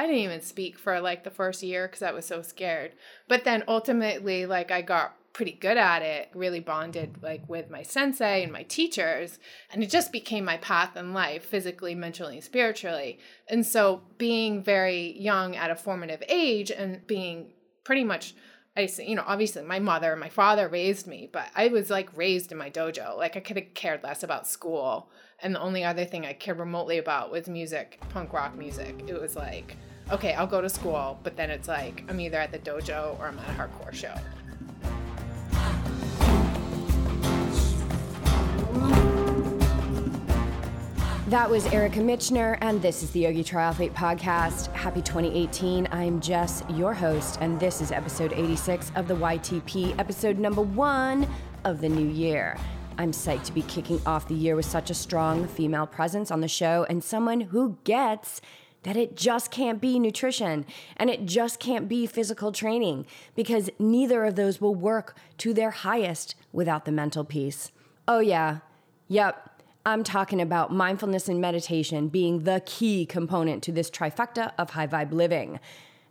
I didn't even speak for like the first year because I was so scared. But then ultimately, like I got pretty good at it, really bonded like with my sensei and my teachers, and it just became my path in life, physically, mentally, spiritually. And so being very young at a formative age and being pretty much I you know, obviously my mother and my father raised me, but I was like raised in my dojo. Like I could have cared less about school. And the only other thing I cared remotely about was music, punk rock music. It was like, okay, I'll go to school, but then it's like I'm either at the dojo or I'm at a hardcore show. That was Erica Michener, and this is the Yogi Triathlete Podcast. Happy 2018. I'm Jess, your host, and this is episode 86 of the YTP, episode number one of the new year. I'm psyched to be kicking off the year with such a strong female presence on the show and someone who gets that it just can't be nutrition and it just can't be physical training because neither of those will work to their highest without the mental piece. Oh, yeah. Yep. I'm talking about mindfulness and meditation being the key component to this trifecta of high vibe living.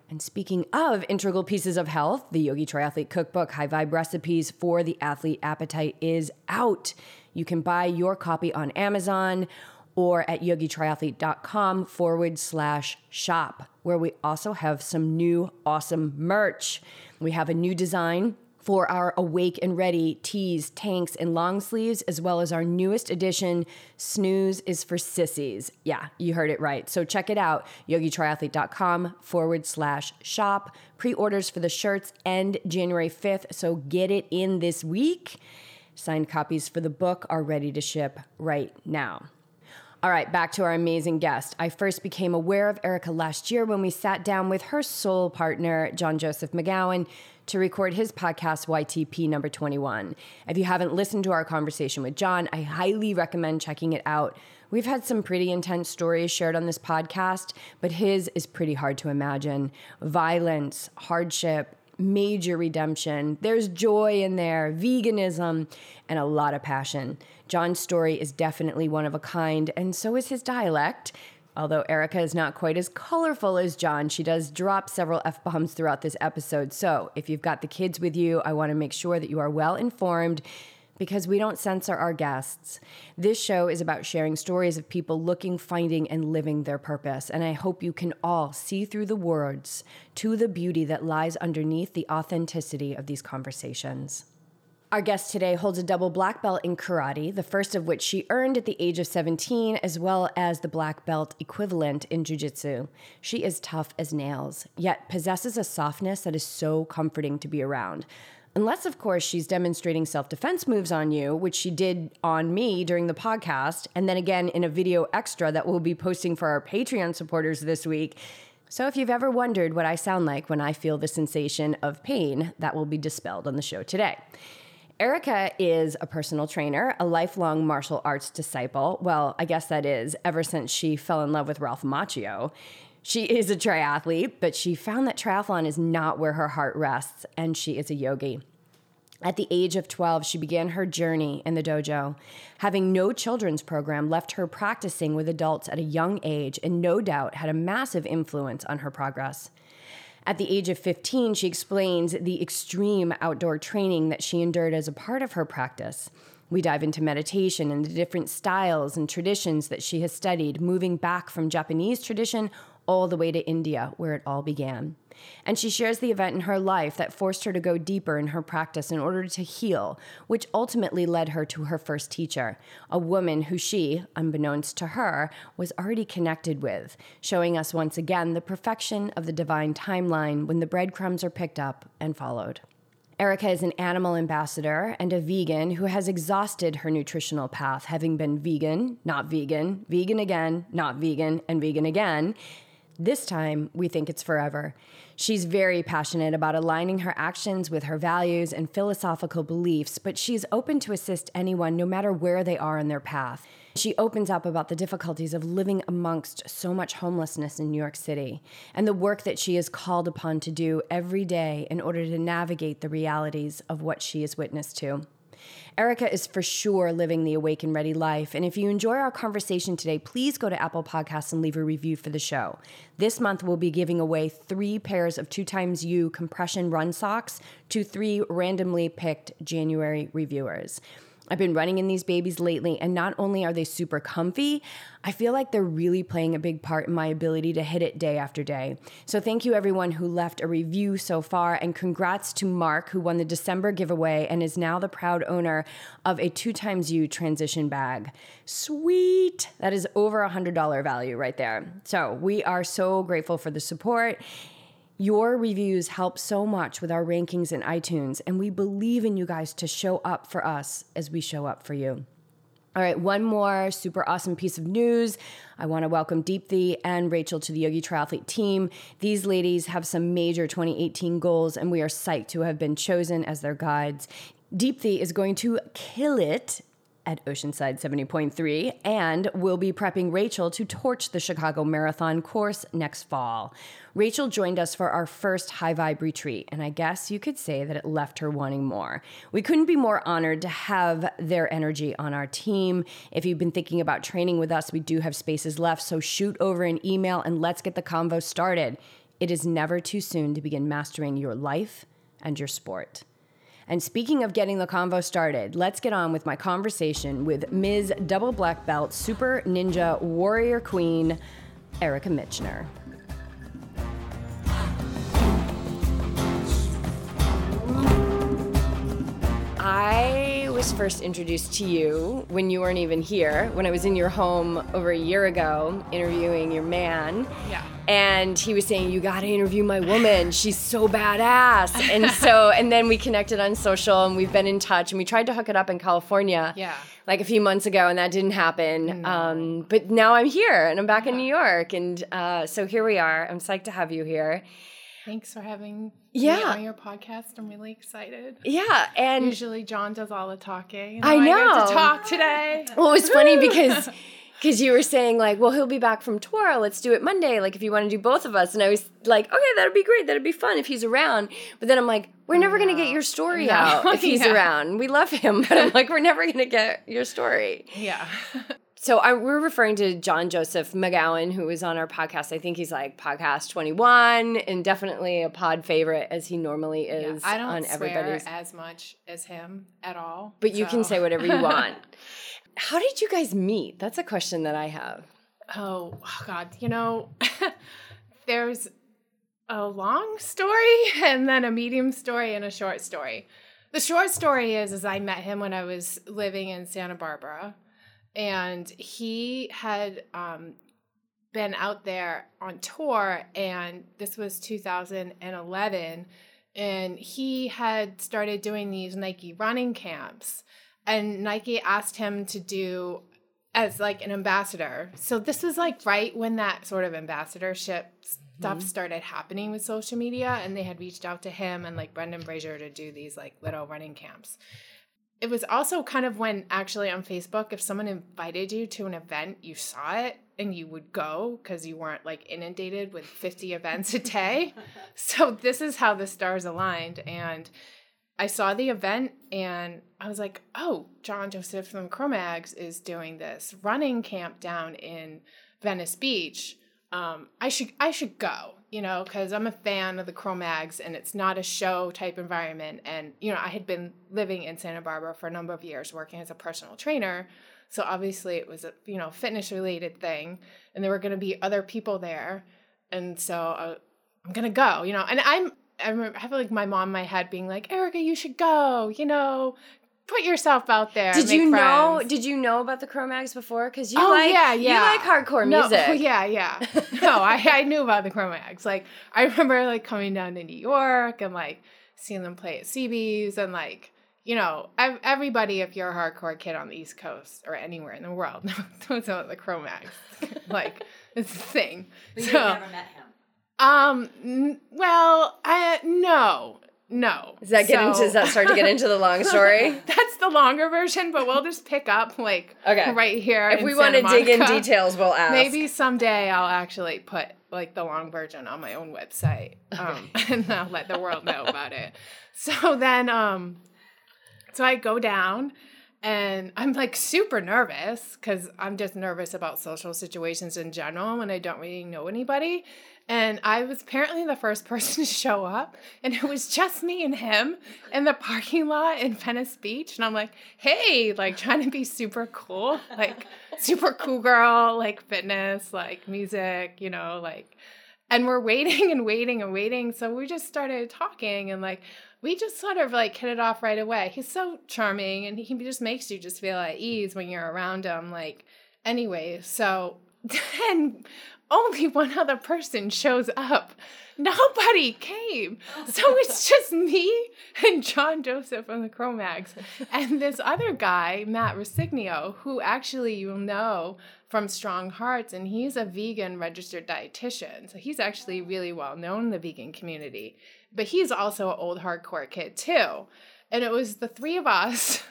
And speaking of integral pieces of health, the Yogi Triathlete Cookbook, High Vibe Recipes for the Athlete Appetite, is out. You can buy your copy on Amazon or at yogitriathlete.com forward slash shop, where we also have some new awesome merch. We have a new design for our Awake and Ready tees, tanks, and long sleeves, as well as our newest edition, Snooze is for Sissies. Yeah, you heard it right. So check it out, yogitriathlete.com forward slash shop. Pre orders for the shirts end January 5th, so get it in this week. Signed copies for the book are ready to ship right now. All right, back to our amazing guest. I first became aware of Erica last year when we sat down with her soul partner, John Joseph McGowan, to record his podcast, YTP number 21. If you haven't listened to our conversation with John, I highly recommend checking it out. We've had some pretty intense stories shared on this podcast, but his is pretty hard to imagine. Violence, hardship, major redemption. There's joy in there, veganism, and a lot of passion. John's story is definitely one of a kind, and so is his dialect. Although Erica is not quite as colorful as John, she does drop several F bombs throughout this episode. So if you've got the kids with you, I want to make sure that you are well informed because we don't censor our guests. This show is about sharing stories of people looking, finding, and living their purpose. And I hope you can all see through the words to the beauty that lies underneath the authenticity of these conversations. Our guest today holds a double black belt in karate, the first of which she earned at the age of 17, as well as the black belt equivalent in jujitsu. She is tough as nails, yet possesses a softness that is so comforting to be around. Unless, of course, she's demonstrating self defense moves on you, which she did on me during the podcast, and then again in a video extra that we'll be posting for our Patreon supporters this week. So, if you've ever wondered what I sound like when I feel the sensation of pain, that will be dispelled on the show today. Erica is a personal trainer, a lifelong martial arts disciple. Well, I guess that is ever since she fell in love with Ralph Macchio. She is a triathlete, but she found that triathlon is not where her heart rests, and she is a yogi. At the age of 12, she began her journey in the dojo. Having no children's program left her practicing with adults at a young age and no doubt had a massive influence on her progress. At the age of 15, she explains the extreme outdoor training that she endured as a part of her practice. We dive into meditation and the different styles and traditions that she has studied, moving back from Japanese tradition all the way to India, where it all began. And she shares the event in her life that forced her to go deeper in her practice in order to heal, which ultimately led her to her first teacher, a woman who she, unbeknownst to her, was already connected with, showing us once again the perfection of the divine timeline when the breadcrumbs are picked up and followed. Erica is an animal ambassador and a vegan who has exhausted her nutritional path, having been vegan, not vegan, vegan again, not vegan, and vegan again, this time, we think it's forever. She's very passionate about aligning her actions with her values and philosophical beliefs, but she's open to assist anyone no matter where they are in their path. She opens up about the difficulties of living amongst so much homelessness in New York City and the work that she is called upon to do every day in order to navigate the realities of what she is witness to. Erica is for sure living the awake and ready life. And if you enjoy our conversation today, please go to Apple Podcasts and leave a review for the show. This month, we'll be giving away three pairs of 2XU compression run socks to three randomly picked January reviewers. I've been running in these babies lately, and not only are they super comfy, I feel like they're really playing a big part in my ability to hit it day after day. So, thank you everyone who left a review so far, and congrats to Mark, who won the December giveaway and is now the proud owner of a 2XU transition bag. Sweet! That is over a $100 value right there. So, we are so grateful for the support. Your reviews help so much with our rankings in iTunes, and we believe in you guys to show up for us as we show up for you. All right, one more super awesome piece of news. I want to welcome Deepthi and Rachel to the Yogi Triathlete team. These ladies have some major 2018 goals, and we are psyched to have been chosen as their guides. Deepthi is going to kill it at Oceanside 70.3 and will be prepping Rachel to torch the Chicago Marathon course next fall. Rachel joined us for our first high vibe retreat, and I guess you could say that it left her wanting more. We couldn't be more honored to have their energy on our team. If you've been thinking about training with us, we do have spaces left, so shoot over an email and let's get the convo started. It is never too soon to begin mastering your life and your sport. And speaking of getting the convo started, let's get on with my conversation with Ms. Double Black Belt Super Ninja Warrior Queen, Erica Michener. I was first introduced to you when you weren't even here, when I was in your home over a year ago interviewing your man. Yeah. And he was saying, You gotta interview my woman. She's so badass. And so, and then we connected on social and we've been in touch and we tried to hook it up in California. Yeah. Like a few months ago, and that didn't happen. No. Um, but now I'm here and I'm back in New York. And uh, so here we are. I'm psyched to have you here. Thanks for having me Yeah. on your podcast. I'm really excited. Yeah. And Usually John does all the talking. I I know. to talk today. Well, it was funny because because you were saying like, well, he'll be back from tour. Let's do it Monday. Like, if you want to do both of us, and I was like, okay, that'd be great. That'd be fun if he's around. But then I'm like, we're never gonna get your story No. out if he's Yeah. around. We love him, but I'm like, we're never gonna get your story. yeah. So I, we're referring to John Joseph McGowan, who was on our podcast. I think he's like podcast 21 and definitely a pod favorite as he normally yeah. is I don't on swear everybody's. as much as him at all. But you can say whatever you want. How did you guys meet? That's a question that I have. Oh, oh God, you know, there's a long story and then a medium story and a short story. The short story is is I met him when I was living in Santa Barbara and he had um, been out there on tour and this was 2011 and he had started doing these Nike running camps and Nike asked him to do as like an ambassador. So this was like right when that sort of ambassadorship stuff started happening with social media and they had reached out to him and like Brendan Fraser to do these like little running camps. It was also kind of when actually on Facebook if someone invited you to an event, you saw it and you would go because you weren't like inundated with 50 events a day. so this is how the stars aligned and I saw the event and I was like, oh, John Joseph from Cro-Mags is doing this running camp down in Venice Beach. Um, I should I should go, you know, because I'm a fan of the Cro-Mags and it's not a show type environment. And you know, I had been living in Santa Barbara for a number of years, working as a personal trainer. So obviously, it was a you know fitness related thing, and there were going to be other people there, and so uh, I'm gonna go, you know. And I'm I remember have like my mom in my head being like, Erica, you should go, you know, put yourself out there. Did make you know? friends." Did you know about the Cro-Mags before? Because you Oh, like yeah, you like hardcore no, music. Yeah, yeah. No, I, I knew about the Cro-Mags. Like I remember like coming down to New York and like seeing them play at CB's and like you know ev- everybody if you're a hardcore kid on the East Coast or anywhere in the world knows about the Cro-Mags. like it's a thing. But so you've never met him. um n- well I no no. Does that get into? Does that start to get into the long story? That's the longer version, but we'll just pick up like Okay. right here. if we want to dig in details, we'll ask. Maybe someday I'll actually put like the long version on my own website, um, and I'll let the world know about it. So then, um, So I go down and I'm like super nervous because I'm just nervous about social situations in general when I don't really know anybody. And I was apparently the first person to show up, and it was just me and him in the parking lot in Venice Beach. And I'm like, hey, like trying to be super cool, like super cool girl, like fitness, like music, you know, like, and we're waiting and waiting and waiting. So we just started talking and like, we just sort of like hit it off right away. He's so charming and he just makes you just feel at ease when you're around him. Like, anyway, so then only one other person shows up. Nobody came. So it's just me and John Joseph from the Cro-Mags and this other guy, Matt Ruscigno, who actually you'll know from Strong Hearts, and he's a vegan registered dietitian. So he's actually really well known in the vegan community but he's also an old hardcore kid too. And it was the three of us.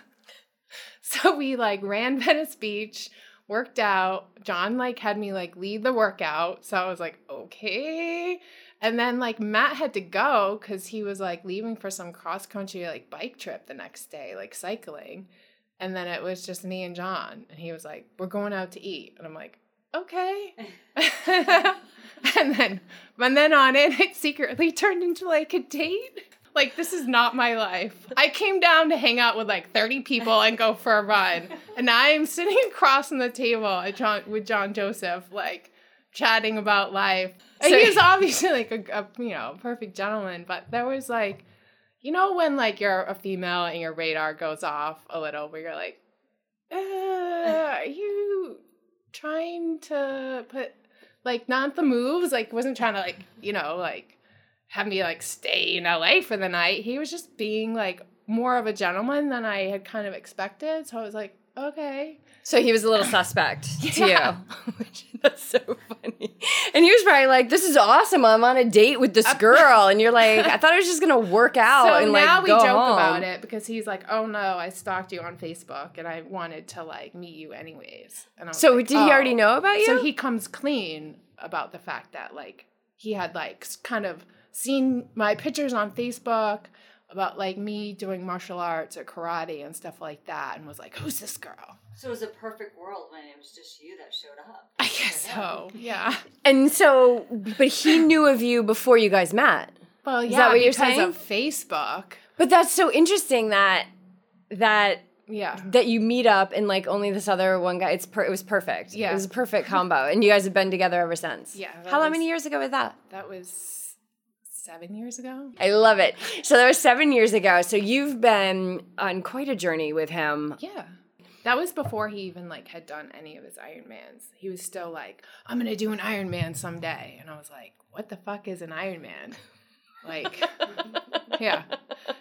so we like ran Venice Beach, worked out. John like had me like lead the workout. So I was like, okay. And then like Matt had to go because he was like leaving for some cross country like bike trip the next day, like cycling. And then it was just me and John. And he was like, We're going out to eat. And I'm like, okay. and then and then on it, it secretly turned into like a date. Like this is not my life. I came down to hang out with like 30 people and go for a run. And I'm sitting across from the table John, with John Joseph, like chatting about life. So, he was obviously like a, a you know perfect gentleman, but there was like, you know when like you're a female and your radar goes off a little, where you're like, uh, are you trying to put like not the moves, like wasn't trying to like, you know, like have me like stay in LA for the night. He was just being like more of a gentleman than I had kind of expected. So I was like, okay. So he was a little suspect to yeah. you. That's so funny. And he was probably like, "This is awesome. I'm on a date with this uh, girl," and you're like, "I thought it was just gonna work out." So and, like, now we joke home. about it because he's like, "Oh no, I stalked you on Facebook and I wanted to like meet you anyways." And so like, did oh. he already oh. know about you? So he comes clean about the fact that like he had like kind of seen my pictures on Facebook about like me doing martial arts or karate and stuff like that and was like, "Who's this girl?" So it was a perfect world when it was just you that showed up. I guess so. Yeah. And so, but he knew of you before you guys met. Well, yeah, Is that what you're saying? of Facebook. But that's so interesting that that yeah that you meet up and like only this other one guy. It's per- it was perfect. Yeah, it was a perfect combo, and you guys have been together ever since. Yeah. How was, many years ago was that? That was seven years ago. I love it. So that was seven years ago. So you've been on quite a journey with him. Yeah. That was before he even like had done any of his Ironmans. He was still like, I'm gonna do an Ironman someday. And I was like, what the fuck is an Ironman? Like Yeah.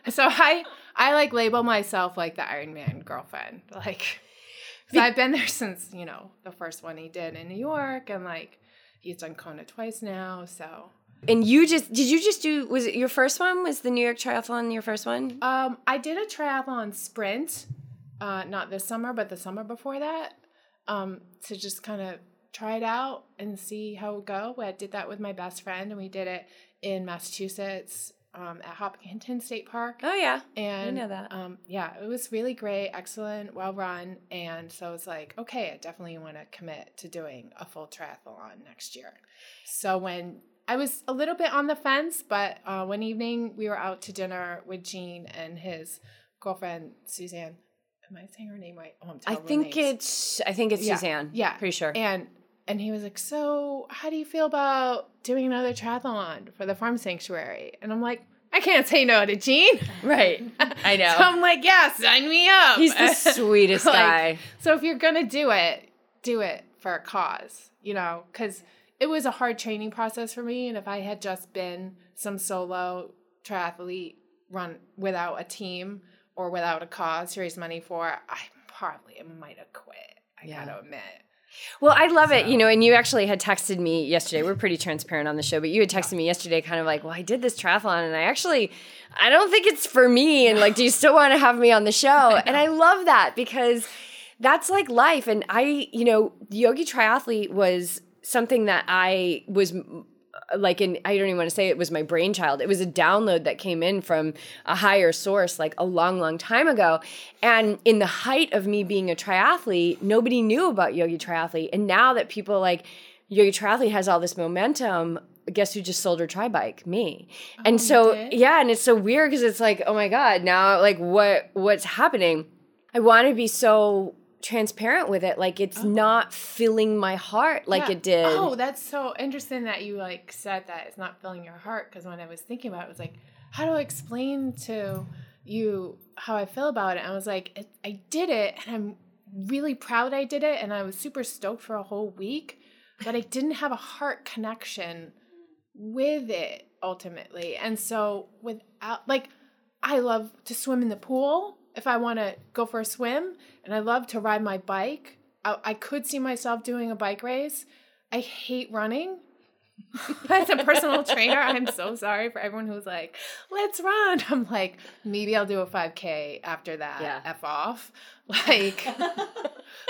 So I I like label myself like the Ironman girlfriend. Like so I've been there since, you know, the first one he did in New York and like he's done Kona twice now, so and you just did you just do was it your first one? Was the New York Triathlon your first one? Um, I did a triathlon sprint uh, not this summer, but the summer before that, um, to just kind of try it out and see how it would go. I did that with my best friend, and we did it in Massachusetts um, at Hopkinton State Park. Oh yeah, and I know that. Um, yeah, it was really great, excellent, well run, and so I was like, okay, I definitely want to commit to doing a full triathlon next year. So when I was a little bit on the fence, but uh, one evening we were out to dinner with Gene and his girlfriend Suzanne am I saying her name right? Oh, I'm I think names. it's I think it's yeah. Suzanne. Yeah, pretty sure. And and he was like, "So, how do you feel about doing another triathlon for the farm sanctuary?" And I'm like, "I can't say no to Gene." Right. I know. so I'm like, "Yeah, sign me up." He's the sweetest like, guy. So if you're gonna do it, do it for a cause, you know, because it was a hard training process for me, and if I had just been some solo triathlete run without a team or without a cause to raise money for, I probably might have quit. I yeah. gotta admit. Well, I love so. it, you know, and you actually had texted me yesterday. We're pretty transparent on the show, but you had texted me yesterday kind of like, well, I did this triathlon and I actually, I don't think it's for me. And like, do you still want to have me on the show? I and I love that because that's like life. And I, you know, Yogi Triathlete was something that I was uh, like in I don't even want to say it was my brainchild. It was a download that came in from a higher source like a long, long time ago. And in the height of me being a triathlete, nobody knew about Yogi Triathlete. And now that people like Yogi Triathlete has all this momentum, guess who just sold her tri bike? Me. and Oh, so yeah, and it's so weird because it's like, oh my God, now like what what's happening? I want to be so transparent with it. Like it's oh. not filling my heart like Yeah. it did. Oh, that's so interesting that you like said that it's not filling your heart. Because when I was thinking about it, it was like, how do I explain to you how I feel about it? And I was like, it, I did it, and I'm really proud I did it, and I was super stoked for a whole week, but I didn't have a heart connection with it ultimately. And so without like I love to swim in the pool if I want to go for a swim, and I love to ride my bike. I, I could see myself doing a bike race. I hate running. As a personal trainer, I'm so sorry for everyone who's like, let's run. I'm like, maybe I'll do a 5K after that. Yeah. F off. Like,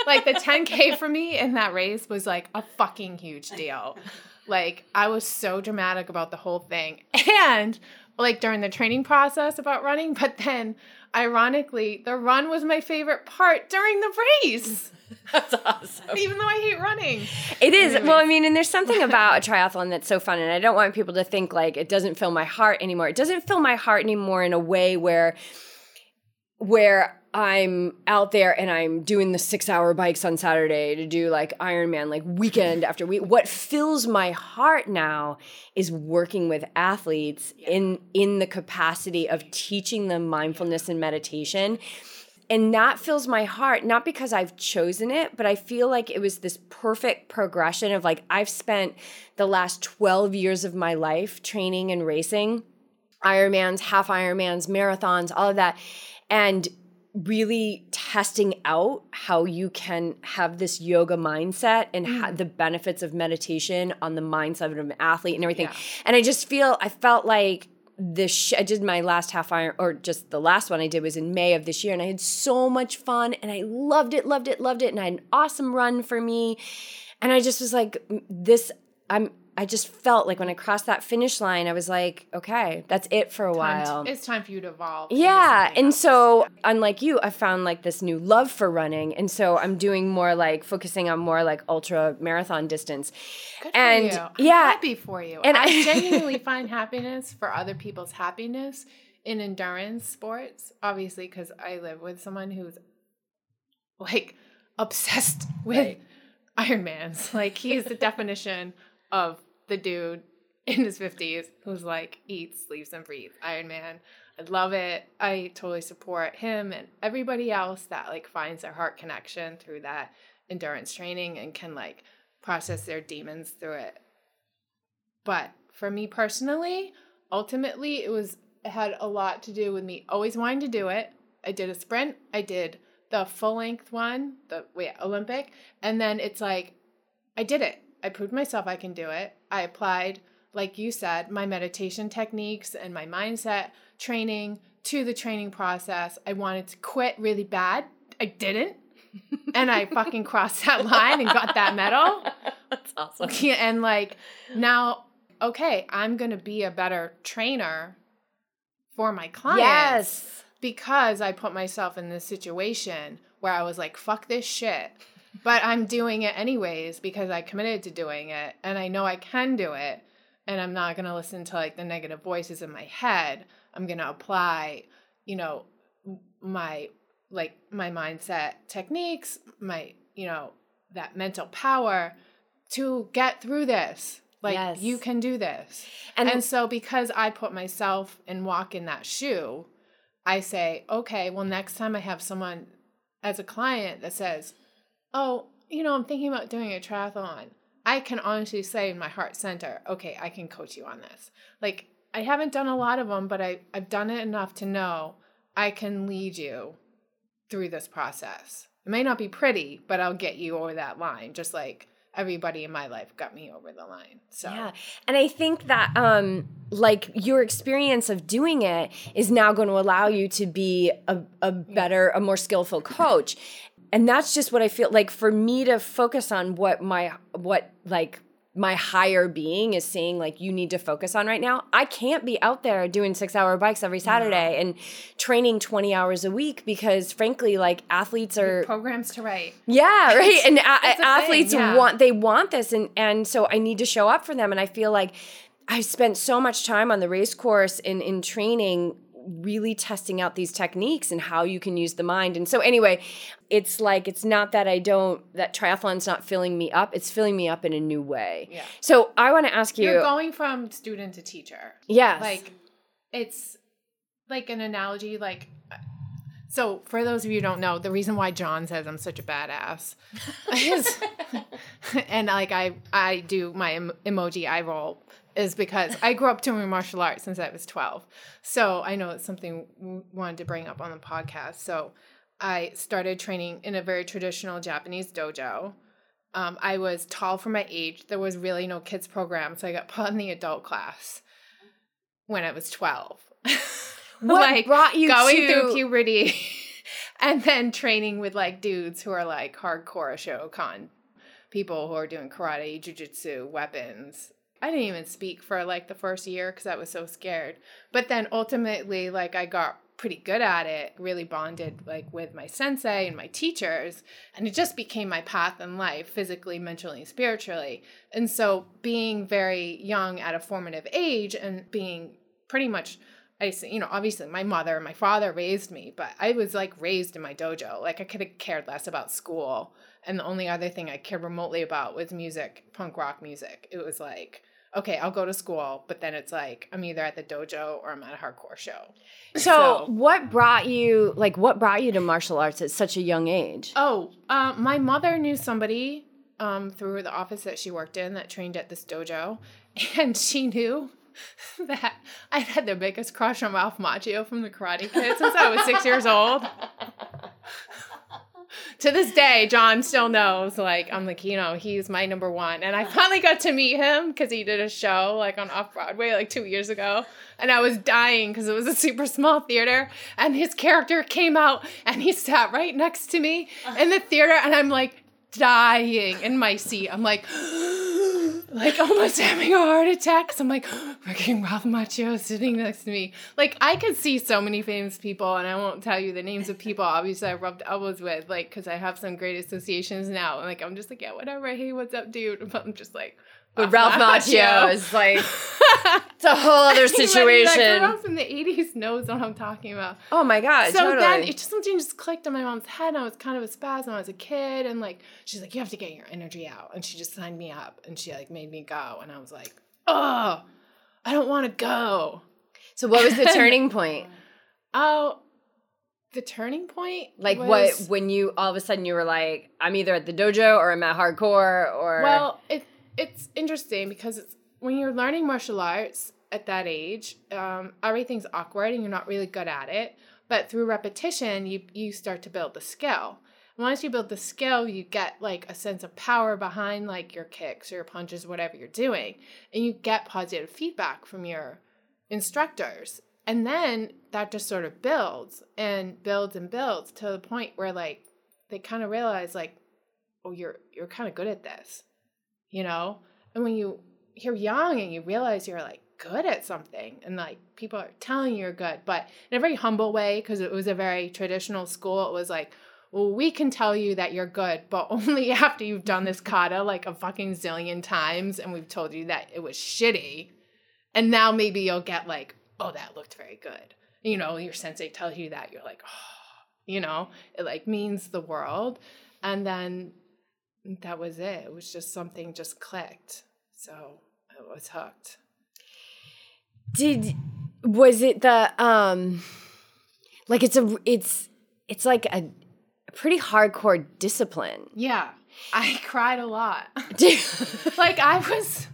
like the 10K for me in that race was like a fucking huge deal. Like, I was so dramatic about the whole thing. And like during the training process about running, but then ironically, the run was my favorite part during the race, That's awesome. even though I hate running. It is. Well, I mean, and there's something about a triathlon that's so fun, and I don't want people to think like it doesn't fill my heart anymore. It doesn't fill my heart anymore in a way where where I'm out there and I'm doing the six hour bikes on Saturday to do like Ironman, like weekend after week. What fills my heart now is working with athletes in in the capacity of teaching them mindfulness and meditation. And that fills my heart, not because I've chosen it, but I feel like it was this perfect progression of like I've spent the last 12 years of my life training and racing Ironmans, half Ironmans, marathons, all of that. And really testing out how you can have this yoga mindset and ha- mm. the benefits of meditation on the mindset of an athlete and everything. Yeah. And I just feel, I felt like this, sh- I did my last half iron, or just the last one I did was in May of this year. And I had so much fun and I loved it, loved it, loved it. And I had an awesome run for me. And I just was like, this, I'm, I just felt like when I crossed that finish line, I was like, okay, that's it for a Time while. to- it's time for you to evolve. Yeah. And else. so, unlike you, I found like this new love for running. And so I'm doing more like focusing on more like ultra marathon distance. Good for and you. I'm yeah. happy for you. And I- I genuinely find happiness for other people's happiness in endurance sports. Obviously, because I live with someone who's like obsessed with Ironmans. Like he is the definition of the dude in his fifties who's like eats, sleeps, and breathes Ironman. I love it. I totally support him and everybody else that like finds their heart connection through that endurance training and can like process their demons through it. But for me personally, ultimately it was it had a lot to do with me always wanting to do it. I did a sprint, I did the full length one, the wait, Olympic, and then it's like I did it. I proved myself I can do it. I applied, like you said, my meditation techniques and my mindset training to the training process. I wanted to quit really bad. I didn't. and I fucking crossed that line and got that medal. That's awesome. And like now, okay, I'm gonna be a better trainer for my clients Yes. because I put myself in this situation where I was like, fuck this shit. But I'm doing it anyways because I committed to doing it and I know I can do it. And I'm not gonna listen to like the negative voices in my head. I'm gonna apply, you know, my like my mindset techniques, my, you know, that mental power to get through this. Like Yes. you can do this. And- And, so because I put myself and walk in that shoe, I say, okay, well next time I have someone as a client that says, "Oh, you know, I'm thinking about doing a triathlon." I can honestly say in my heart center, "Okay, I can coach you on this." Like I haven't done a lot of them, but I I've done it enough to know I can lead you through this process. It may not be pretty, but I'll get you over that line just like everybody in my life got me over the line. So Yeah. And I think that um like your experience of doing it is now going to allow you to be a, a better, a more skillful coach. And that's just what I feel like for me to focus on what my what like my higher being is saying like you need to focus on right now i can't be out there doing six hour bikes every saturday and training 20 hours a week because frankly like athletes are programs to write yeah right and a- athletes yeah. want they want this and and so i need to show up for them and i feel like i've spent so much time on the race course in in training really testing out these techniques and how you can use the mind. And so anyway it's like it's not that i don't that triathlon's not filling me up it's filling me up in a new way. Yeah. so i want to ask you you're going from student to teacher. Yes. Like it's like an analogy like uh, so for those of you who don't know the reason why john says i'm such a badass is and like i i do my emoji eye roll is because i grew up doing martial arts since i was 12 so i know it's something we wanted to bring up on the podcast so i started training in a very traditional japanese dojo um, i was tall for my age there was really no kids program so i got put in the adult class when I was 12. What brought you going to- through puberty and then training with like dudes who are like hardcore Shokan people who are doing karate, jujitsu, weapons. I didn't even speak for like the first year because I was so scared. But then ultimately, like I got pretty good at it, really bonded like with my sensei and my teachers, and it just became my path in life, physically, mentally, and spiritually. And so being very young at a formative age and being pretty much I you know, obviously my mother and my father raised me, but I was like raised in my dojo. Like I could have cared less about school. And the only other thing I cared remotely about was music, punk rock music. It was like, okay, I'll go to school, but then it's like I'm either at the dojo or I'm at a hardcore show. so what brought you like what brought you to martial arts at such a young age Oh, uh, my mother knew somebody um, through the office that she worked in that trained at this dojo, and she knew that I had the biggest crush on Ralph Macchio from the Karate Kid since I was six years old. to this day, John still knows. Like, I'm like, you know, he's my number one. And I finally got to meet him because he did a show like on Off Broadway like two years ago. And I was dying because it was a super small theater. And his character came out and he sat right next to me in the theater. And I'm like dying in my seat. I'm like, like almost having a heart attack. Cause I'm like, freaking Ralph Macchio sitting next to me. Like I could see so many famous people, and I won't tell you the names of people. Obviously, I rubbed elbows with, like, because I have some great associations now. And like, I'm just like, yeah, whatever. Hey, what's up, dude? But I'm just like, but ralph macchio is like it's a whole other situation. up in the 80s knows what I'm talking about. oh my god so totally. then it just something just clicked in my mom's head and I was kind of a spaz when I was a kid and like she's like you have to get your energy out and she just signed me up and she like made me go and I was like oh I don't want to go. So what was the turning point? Oh the turning point Like was, what when you all of a sudden you were like, I'm either at the dojo or I'm at hardcore or well it it's interesting because it's when you're learning martial arts at that age um, everything's awkward and you're not really good at it. But through repetition you you start to build the skill. And once you build the skill you get like a sense of power behind like your kicks or your punches whatever you're doing and you get positive feedback from your instructors. And then that just sort of builds and builds and builds to the point where like they kind of realize like oh you're you're kind of good at this you know? And when you you're young and you realize you're like good at something and like people are telling you you're good but in a very humble way because it was a very traditional school it was like well we can tell you that you're good but only after you've done this kata like a fucking zillion times and we've told you that it was shitty and now maybe you'll get like oh that looked very good. You know your sensei tells you that you're like oh you know? It like means the world. And then that was it. It was just something just clicked. So i was hooked. Did was it the um like it's a it's it's like a, pretty hardcore discipline. yeah. I cried a lot. Like I was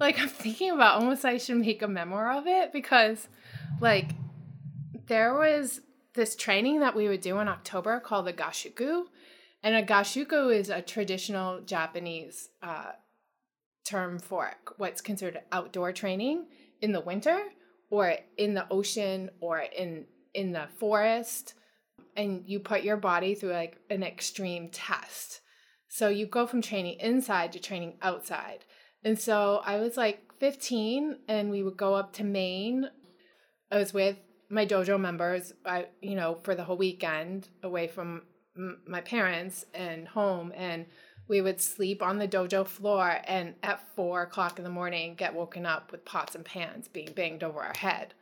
like I'm thinking about almost I should make a memoir of it because like there was this training that we would do in October called the gasshuku. And a gasshuku is a traditional Japanese uh, term for what's considered outdoor training in the winter or in the ocean or in in the forest and you put your body through like an extreme test. So you go from training inside to training outside. And so I was like 15 and we would go up to Maine. I was with my dojo members, I you know, for the whole weekend away from m- my parents and home and we would sleep on the dojo floor and at four o'clock in the morning get woken up with pots and pans being banged over our head.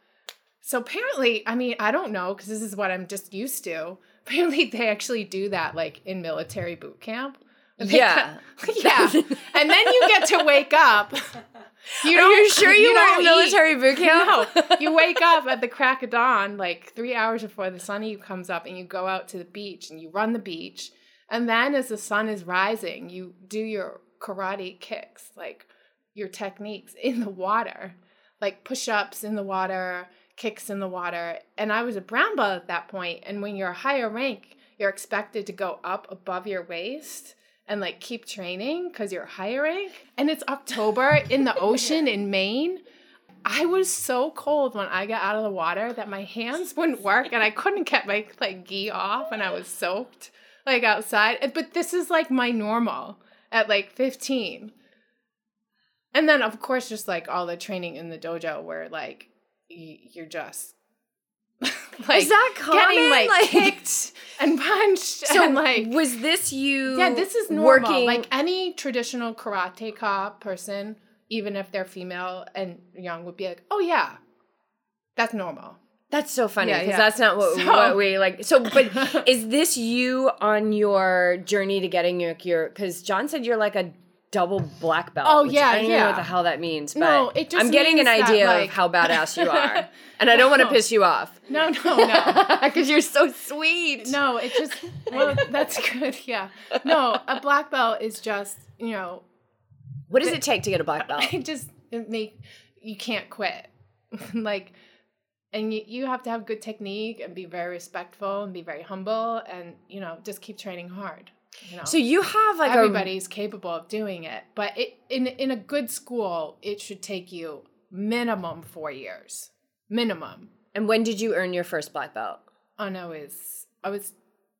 So apparently, I mean, I don't know because this is what I'm just used to. Apparently, they actually do that like in military boot camp. Yeah. yeah. And then you get to wake up. You Are you sure you, were don't in eat. military boot camp? No, you wake up at the crack of dawn, like three hours before the sun comes up, and you go out to the beach and you run the beach. And then, as the sun is rising, you do your karate kicks, like your techniques in the water, like push ups in the water, kicks in the water. And I was a brown belt at that point. And when you're a higher rank, you're expected to go up above your waist and like keep training because you're higher rank. And it's October in the ocean in Maine. I was so cold when I got out of the water that my hands wouldn't work and I couldn't get my like gi off and I was soaked like outside. But this is like my normal at like 15. And then of course just like all the training in the dojo where like you're just like Is that getting common? like, Like- kicked and punched So and like was this you? yeah, this is normal. Working Like any traditional karate ka person, even if they're female and young, would be like, "Oh yeah, that's normal." That's so funny because yeah. that's not what, So- what we like. So, but is this you on your journey to getting your your? Because John said you're like a double black belt. Oh, yeah, I don't even know what the hell that means. But No, it just I'm getting an means that, idea like- of how badass you are, and I don't want to No. piss you off No, no, no, because you're so sweet. no. It just well, that's good. Yeah, no, a black belt is just you know, What does it take to get a black belt? it just it make you can't quit, like. And you, you have to have good technique and be very respectful and be very humble and you know just keep training hard. You know? So you have like a everybody's capable of doing it but it in in a good school it should take you minimum four years. Minimum. And when did you earn your first black belt? Oh, and i was i was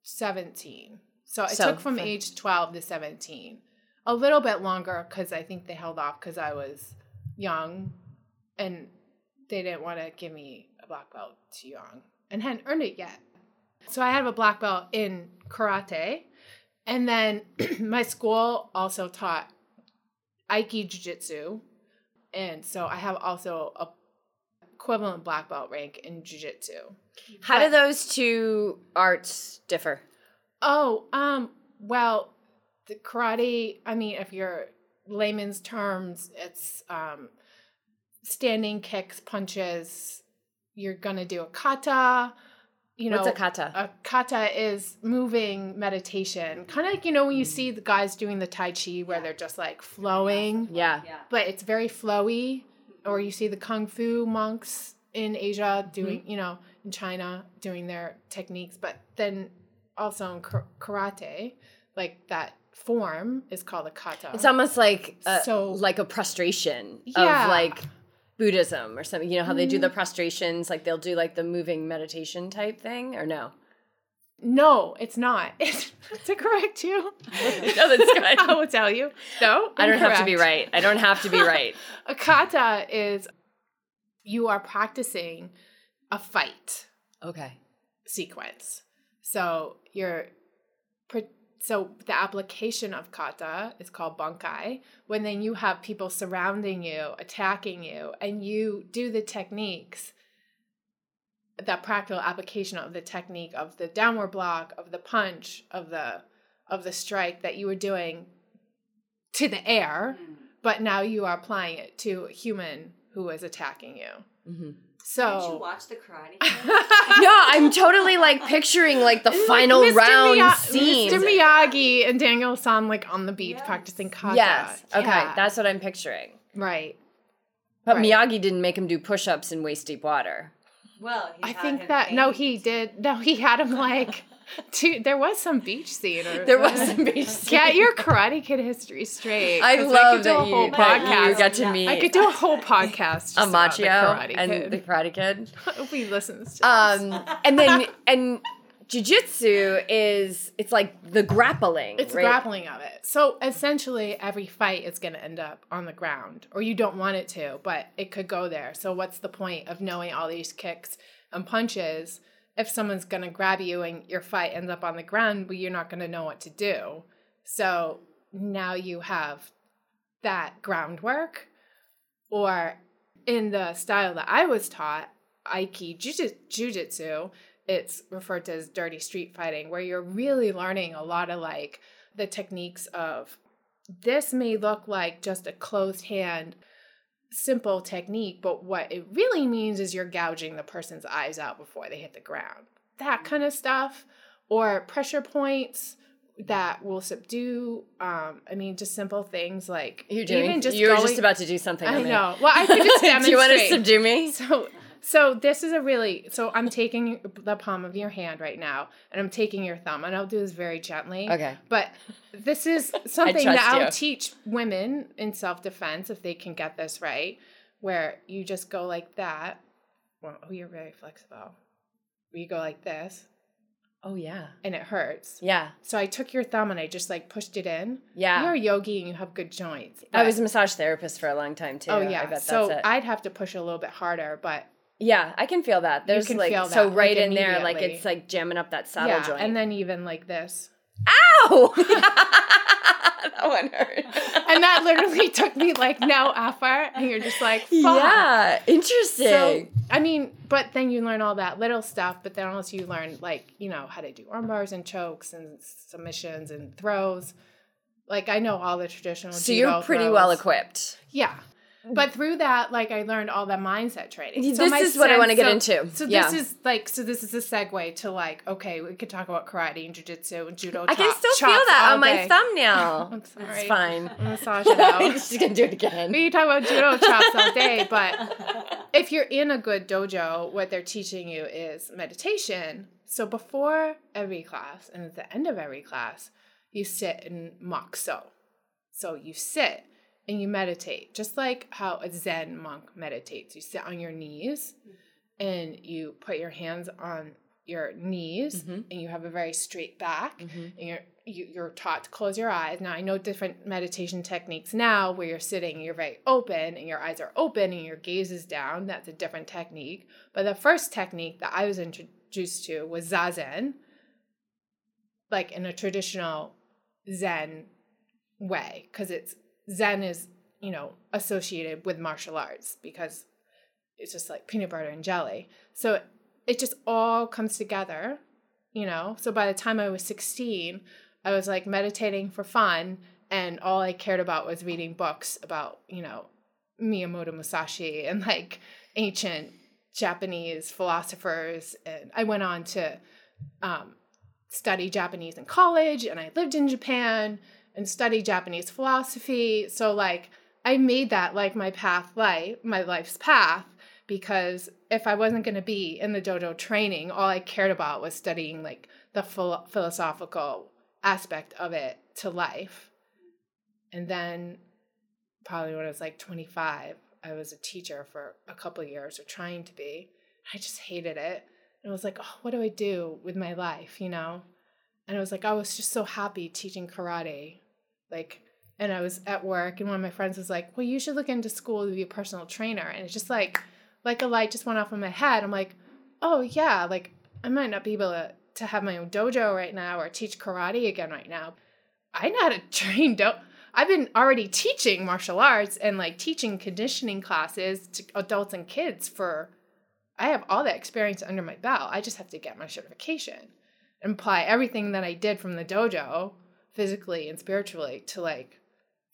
17 so it So, took from age 12 to 17 a little bit longer because i think they held off because i was young and they didn't want to give me a black belt too young and hadn't earned it yet. So i have a black belt in karate and then my school also taught Aiki Jiu-Jitsu. And so I have also a equivalent black belt rank in Jiu-Jitsu. How do those two arts differ? Oh, um, well, the karate, I mean, if you're layman's terms, it's um standing kicks, punches. You're gonna do a kata. You know, What's a kata? a kata is moving meditation kind of like you know when you mm. see the guys doing the tai chi where they're just like flowing yeah. Yeah. but it's very flowy or you see the kung fu monks in asia mm-hmm. doing you know in china doing their techniques but then also in karate like that form is called a kata It's almost like a, So- like a prostration Yeah. of like Buddhism or something. You know how they do the mm. prostrations, like they'll do like the moving meditation type thing, or no? no it's not it's to correct you No, that's good. i will tell you no I don't have to be right. I don't have to be right. A kata is you are practicing a fight Okay. sequence. So you're so the application of kata is called bunkai. When then you have people surrounding you, attacking you, and you do the techniques. That practical application of the technique of the downward block, of the punch, of the of the strike that you were doing to the air, but now you are applying it to a human who is attacking you. Mhm. So Did you watch the Karate No, I'm totally like picturing like the final Mr. round Miya- scene. Mr. Miyagi and Daniel San like on the beach Yes. practicing kata. Yes. Okay, Yeah. that's what I'm picturing. right. But Right. Miyagi didn't make him do push-ups in waist deep water. Well, he I had think him that no, he did. No, he had him like. To, there was some beach scene. Or, There was some beach scene. Get your Karate Kid history straight. I love could do that a whole you, that you podcast. got to meet I could do a whole podcast. Just about the Karate and Kid. the Karate Kid. If he listens to this. Um, and then and jujitsu is it's like the grappling. It's right? grappling of it. So essentially, every fight is going to end up on the ground, or you don't want it to, but it could go there. So what's the point of knowing all these kicks and punches if someone's going to grab you and your fight ends up on the ground, but you're not going to know what to do? So now you have that groundwork, or in the style that I was taught, Aiki Jiu-Jitsu, it's referred to as dirty street fighting, where you're really learning a lot of like the techniques of this may look like just a closed hand, simple technique, but what it really means is you're gouging the person's eyes out before they hit the ground. That kind of stuff, or pressure points that will subdue. Um, I mean, just simple things like You're doing. even just you were just about to do something. I know. Well, I could just demonstrate. do you want to subdue me? So, so this is a really. So I'm taking the palm of your hand right now, and I'm taking your thumb, and I'll do this very gently. Okay. But this is something that I'll you. teach women in self defense if they can get this right, where you just go like that. Well, oh, you're very flexible. You go like this, Oh yeah. and it hurts. Yeah. So I took your thumb and I just like pushed it in. Yeah. You're a yogi and you have good joints. I was a massage therapist for a long time too. Oh I yeah. bet so. I'd have to push a little bit harder, but yeah, I can feel that. There's like feel so right like, in there, like it's like jamming up that saddle yeah, joint. and then even like this. ow, that one hurt. And that literally took me like no effort, and you're just like, Fuck. yeah, interesting. So I mean, but then you learn all that little stuff, but then also you learn like you know how to do arm bars and chokes and submissions and throws. Like I know all the traditional. So you're pretty throws. well equipped. Yeah. But through that, like I learned all the mindset training. So This is what I wanna get so- into. So Yeah. this is like, so this is a segue to like, okay, we could talk about karate and jujitsu and judo. I can chop- still feel that on my thumbnail. I'm sorry. It's fine. Massage it out. I'm gonna do it again. We can talk about judo chops all day, but if you're in a good dojo, what they're teaching you is meditation. So before every class and at the end of every class, you sit in mokuso. So you sit and you meditate, just like how a Zen monk meditates. You sit on your knees and you put your hands on your knees Mhm. and you have a very straight back Mhm. and you're you, you're taught to close your eyes now i know different meditation techniques now where you're sitting and you're very open and your eyes are open and your gaze is down that's a different technique but the first technique that i was introduced to was zazen like in a traditional zen way because it's zen is you know associated with martial arts because it's just like peanut butter and jelly. So it just all comes together you know? So by the time i was 16 i was like meditating for fun and all i cared about was reading books about you know miyamoto musashi and like ancient japanese philosophers. And i went on to um, study japanese in college and i lived in japan and study japanese philosophy so like i made that like my path life my life's path because if I wasn't going to be in the dojo training, all I cared about was studying like the philo- philosophical aspect of it to life. And then, probably when I was like 25, I was a teacher for a couple years or trying to be. I just hated it. And I was like, oh, what do I do with my life, you know? And I was like, I was just so happy teaching karate. Like, and I was at work, and one of my friends was like, well, you should look into school to be a personal trainer. And it's just like, like a light just went off in my head. I'm like, oh yeah, like I might not be able to, to have my own dojo right now or teach karate again right now. I know how to train do I've been already teaching martial arts and like teaching conditioning classes to adults and kids for I have all that experience under my belt. I just have to get my certification and apply everything that I did from the dojo physically and spiritually to like,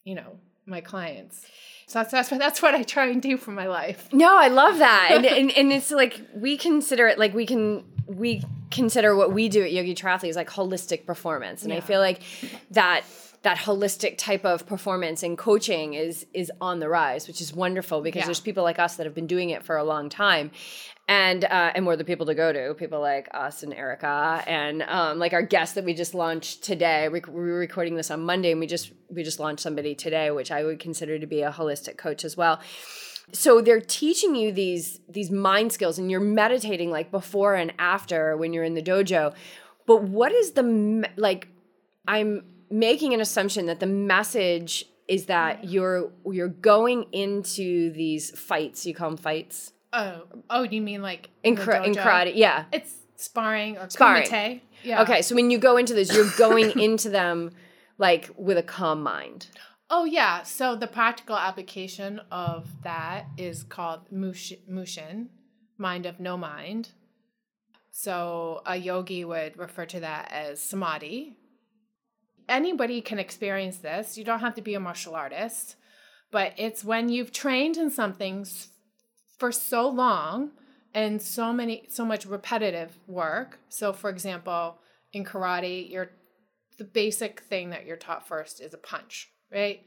you know, my clients. So that's that's what that's what I try and do for my life. No, I love that. And, and and it's like we consider it like we can we consider what we do at Yogi Triathlete as like holistic performance. And I feel like that that holistic type of performance and coaching is is on the rise, which is wonderful because Yeah. there's people like us that have been doing it for a long time. And uh, and we're the people to go to, people like us and Erica, and um, like our guest that we just launched today. We, we were recording this on Monday, and we just we just launched somebody today, which I would consider to be a holistic coach as well so they're teaching you these these mind skills and you're meditating like before and after when you're in the dojo but what is the like i'm making an assumption that the message is that you're you're going into these fights you call them fights Oh, oh, you mean like in, in karate yeah It's sparring or Sparring. kumite. Yeah. okay so when you go into this you're going into them like with a calm mind Oh yeah. So the practical application of that is called mushin, mind of no mind. So a yogi would refer to that as samadhi. Anybody can experience this. You don't have to be a martial artist, but it's when you've trained in something for so long and so many so much repetitive work. So for example, in karate, you're the basic thing that you're taught first is a punch, right?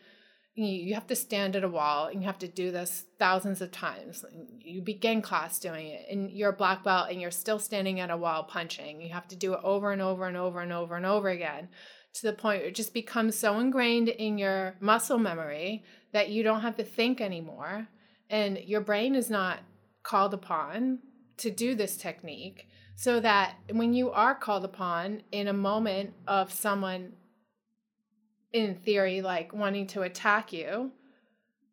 You, have to stand at a wall and you have to do this thousands of times. You begin class doing it and you're a black belt and you're still standing at a wall punching. You have to do it over and over and over and over and over again to the point where it just becomes so ingrained in your muscle memory that you don't have to think anymore and your brain is not called upon to do this technique so that when you are called upon in a moment of someone in theory like wanting to attack you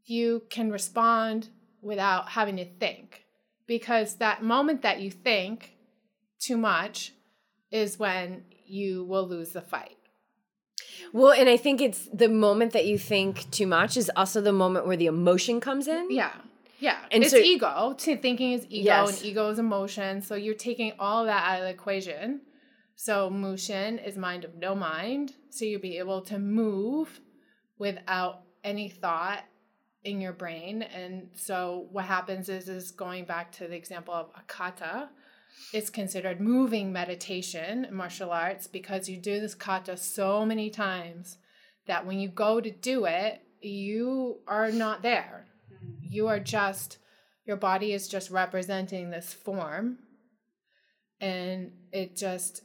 you can respond without having to think because that moment that you think too much is when you will lose the fight well and i think it's the moment that you think too much is also the moment where the emotion comes in. Yeah. Yeah. And it's so- ego. To thinking is ego Yes. and ego is emotion. So you're taking all that out of the equation. So motion is mind of no mind. So you'll be able to move without any thought in your brain. And so what happens is is going back to the example of a kata it's considered moving meditation in martial arts because you do this kata so many times that when you go to do it you are not there. Hmm. You are just your body is just representing this form. And it just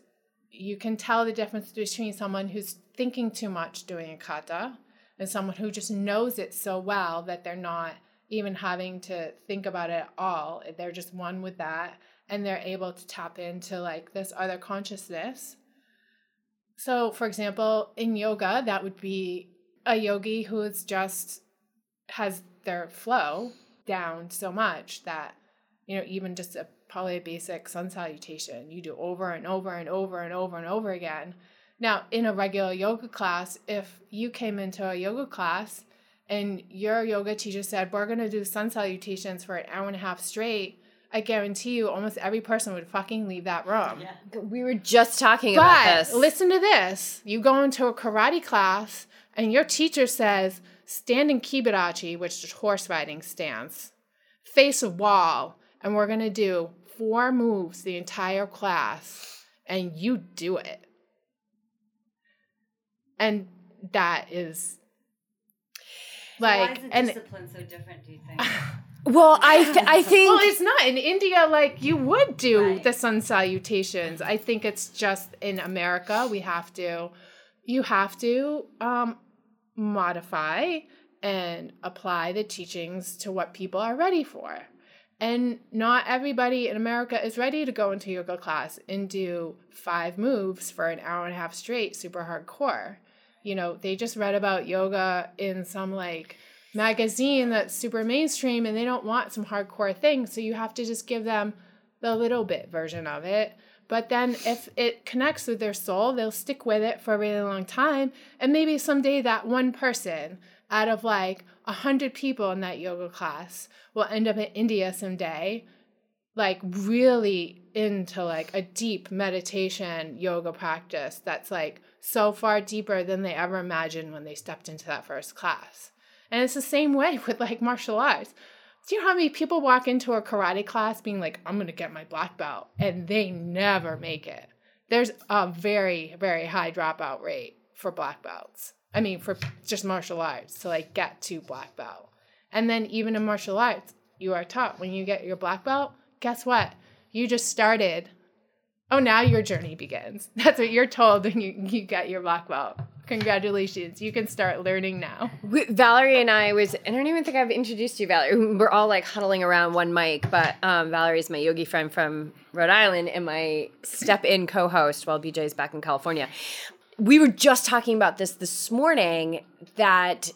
you can tell the difference between someone who's thinking too much doing a kata and someone who just knows it so well that they're not even having to think about it at all. They're just one with that and they're able to tap into like this other consciousness. So for example in yoga that would be a yogi who is just has their flow down so much that you know even just a probably a basic sun salutation you do over and over and over and over and over again. Now in a regular yoga class if you came into a yoga class and your yoga teacher said we're going to do sun salutations for an hour and a half straight i guarantee you almost every person would fucking leave that room Yeah. we were just talking about but this listen to this. You go into a karate class and your teacher says, stand in kibadachi, which is horse riding stance, face a wall, and we're going to do four moves the entire class, and you do it. And that is like Why like, is the and discipline so different? Do you think? well i th- i think well, it's not in India. Like you would do Right. the sun salutations. I think it's just in America we have to. You have to um, modify and apply the teachings to what people are ready for. And not everybody in America is ready to go into yoga class and do five moves for an hour and a half straight, super hardcore. You know, they just read about yoga in some like magazine that's super mainstream and they don't want some hardcore thing. So you have to just give them the little bit version of it. But then if it connects with their soul, they'll stick with it for a really long time. And maybe someday that one person out of like a hundred people in that yoga class will end up in India someday, like really into like a deep meditation yoga practice that's like so far deeper than they ever imagined when they stepped into that first class. And it's the same way with like martial arts. Do you know how many people walk into a karate class being like, I'm going to get my black belt, and they never make it? There's a very, very high dropout rate for black belts. I mean, for just martial arts to like get to black belt. And then even in martial arts, you are taught when you get your black belt, guess what? You just started. Oh, now your journey begins. That's what you're told when you, you get your black belt. Congratulations. You can start learning now. We, Valerie and I was, I don't even think I've introduced you, Valerie. We're all like huddling around one mic, but um, Valerie's my yogi friend from Rhode Island and my step in co host while BJ's back in California. We were just talking about this this morning that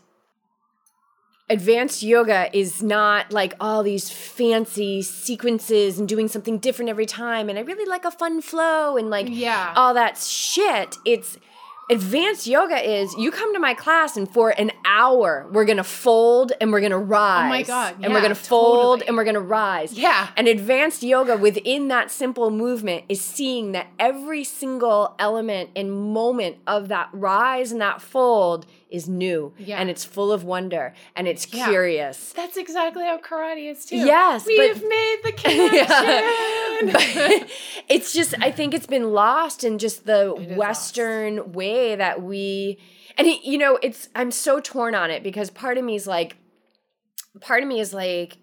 advanced yoga is not like all these fancy sequences and doing something different every time and i really like a fun flow and like Yeah. all that shit it's advanced yoga is you come to my class and for an hour we're gonna fold and we're gonna oh rise Oh God, and we're gonna fold totally. and we're gonna rise Yeah. and advanced yoga within that simple movement is seeing that every single element and moment of that rise and that fold is new Yeah. and it's full of wonder and it's Yeah. curious. That's exactly how karate is too. Yes, but- We've made the connection. But it's just I think it's been lost in just the It western way that we and it, you know it's I'm so torn on it because part of me is like part of me is like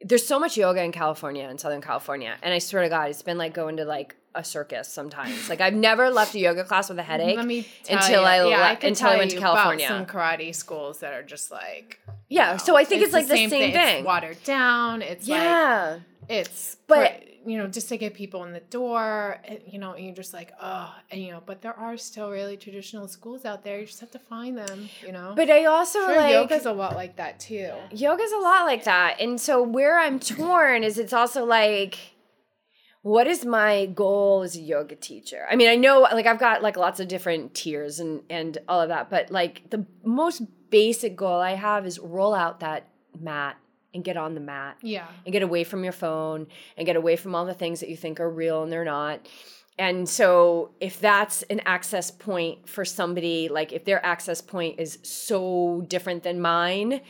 there's so much yoga in California in Southern California and I swear to god it's been like going to like a circus sometimes. Like I've never left a yoga class with a headache Let me tell until you, I yeah, le- could until I went to California. Some karate schools that are just like yeah, know, so I think it's, like the same, It's thing. watered down. It's like yeah. it's But- but you know just to get people in the door eh, you know and you're just like oh and, you know but there are still really traditional schools out there you just have to find them you know but I also sure, like yoga's a lot like that too Yoga's a lot like that. And so where I'm torn is it's also like what is my goal as a yoga teacher? I mean, I know like I've got like lots of different tiers and and all of that, but like the most basic goal I have is roll out that mat and get on the mat yeah and get away from your phone and get away from all the things that you think are real and they're not. And so if that's an access point for somebody, like if their access point is so different than mine,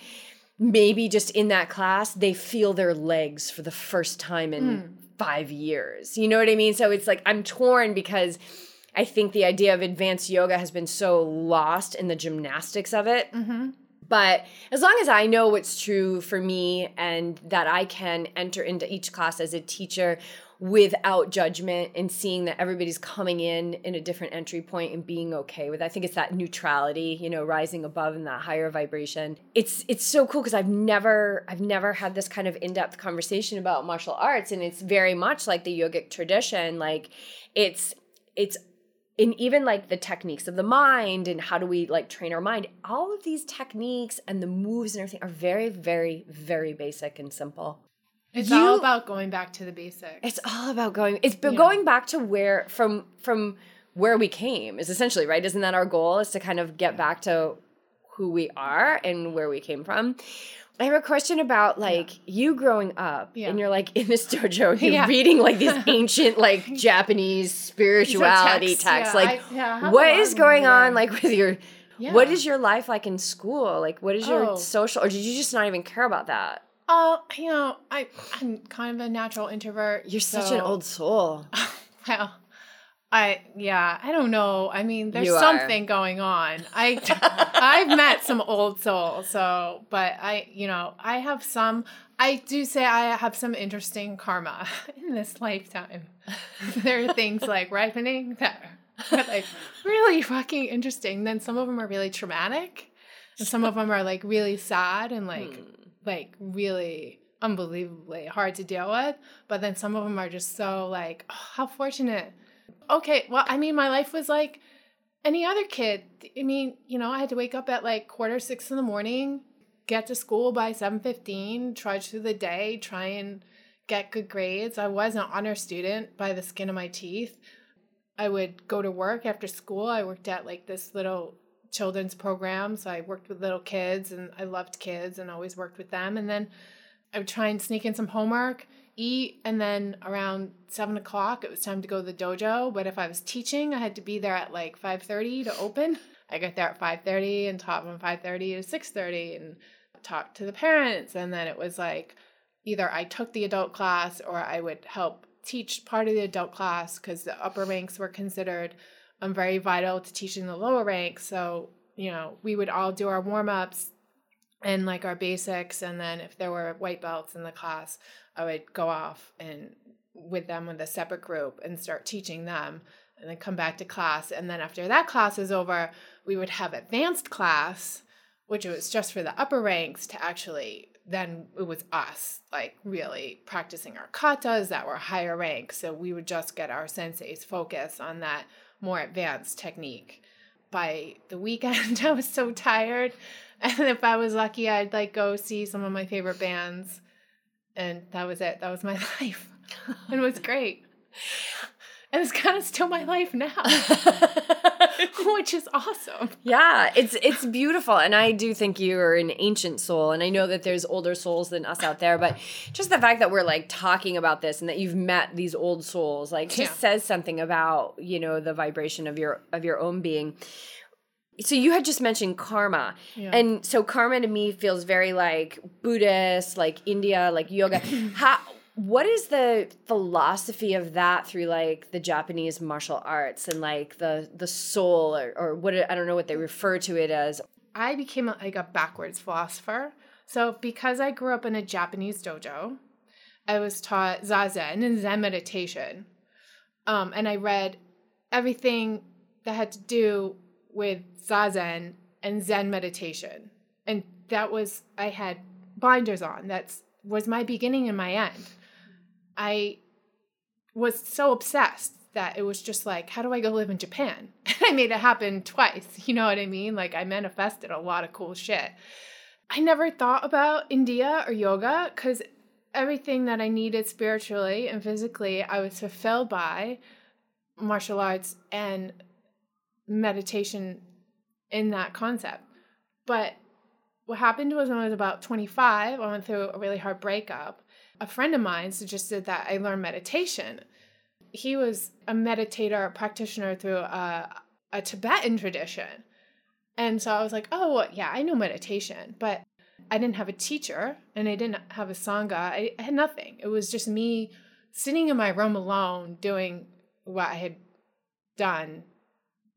maybe just in that class they feel their legs for the first time in hmm. 5 years. You know what I mean? So it's like I'm torn because I think the idea of advanced yoga has been so lost in the gymnastics of it. Mm-hmm. But as long as I know what's true for me and that I can enter into each class as a teacher without judgment and seeing that everybody's coming in in a different entry point and being okay with it. I think it's that neutrality, you know, rising above in that higher vibration. It's it's so cool because I've never I've never had this kind of in-depth conversation about martial arts and it's very much like the yogic tradition like it's it's and even like the techniques of the mind and how do we like train our mind all of these techniques and the moves and everything are very very very basic and simple it's You- all about going back to the basics it's all about going it's Yeah. going back to where from from where we came is essentially right isn't that our goal is to kind of get back to who we are and where we came from I have a question about like you growing up Yeah. and you're like in this dojo and you're Yeah. reading like these ancient like Japanese spirituality texts, yeah, Like I- yeah, I have a what is going on yeah. like with your what Yeah. is your life like in school? Like what is your Oh. social or did you just not even care about that? Uh you know i i'm kind of a natural introvert You're such an old soul. Well, I yeah, I don't know. I mean, there's You are. something going on. I I've met some old souls, so but I you know I have some. I do say I have some interesting karma in this lifetime. there are things like ripening that are like really fucking interesting. Then some of them are really traumatic, and some of them are like really sad and like like really unbelievably hard to deal with. But then some of them are just so like, oh, how fortunate. Okay, well, I mean, my life was like any other kid. I mean, you know, I had to wake up at like quarter six in the morning, get to school by seven fifteen, trudge through the day, try and get good grades. I was an honor student by the skin of my teeth. I would go to work after school. I worked at like this little children's program. So I worked with little kids and I loved kids and always worked with them. And then I would try and sneak in some homework, eat, and then around seven o'clock it was time to go to the dojo. But if I was teaching, I had to be there at like five thirty to open. I got there at five thirty and taught from five thirty to six thirty and talked to the parents. And then it was like either I took the adult class or I would help teach part of the adult class because the upper ranks were considered um, very vital to teaching the lower ranks. So, you know, we would all do our warm ups and like our basics. And then if there were white belts in the class, I would go off and with them with a separate group and start teaching them. and then come back to class. And then after that class is over, we would have advanced class, which was just for the upper ranks to actually then it was us like really practicing our katas that were higher rank. So we would just get our senseis focus on that more advanced technique. By the weekend, I was so tired. And if I was lucky, I'd like go see some of my favorite bands. And that was it. That was my life. And it was great. And it's kind of still my life now. which is awesome. Yeah, it's it's beautiful, and I do think you're an ancient soul, and I know that there's older souls than us out there, but just the fact that we're like talking about this and that you've met these old souls, like, just yeah. says something about you know the vibration of your of your own being. So you had just mentioned karma, yeah. and so karma to me feels very like Buddhist, like India, like yoga. How what is the philosophy of that through like the Japanese martial arts and like the the soul or, or what I don't know what they refer to it as. I became a, like a backwards philosopher. So because I grew up in a Japanese dojo, I was taught zazen and Zen meditation, um, and I read everything that had to do with zazen and Zen meditation, and that was I had blinders on. That's was my beginning and my end. I was so obsessed that it was just like, how do I go live in Japan? And I made it happen twice. You know what I mean? Like I manifested a lot of cool shit. I never thought about India or yoga because everything that I needed spiritually and physically, I was fulfilled by martial arts and meditation in that concept. But what happened was when I was about 25, I went through a really hard breakup a friend of mine suggested that I learn meditation. He was a meditator, a practitioner through a, a Tibetan tradition. And so I was like, oh, well, yeah, I know meditation, but I didn't have a teacher and I didn't have a Sangha. I, had nothing. It was just me sitting in my room alone doing what I had done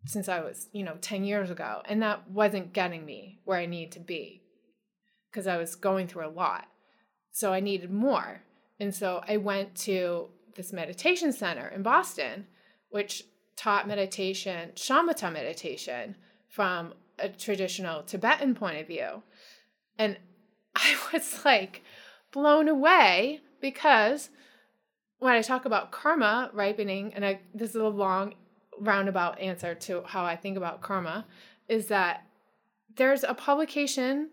since I was, you know, 10 years ago. And that wasn't getting me where I needed to be because I was going through a lot. So I needed more. And so I went to this meditation center in Boston, which taught meditation, shamatha meditation, from a traditional Tibetan point of view. And I was like blown away because when I talk about karma ripening, and I this is a long roundabout answer to how I think about karma, is that there's a publication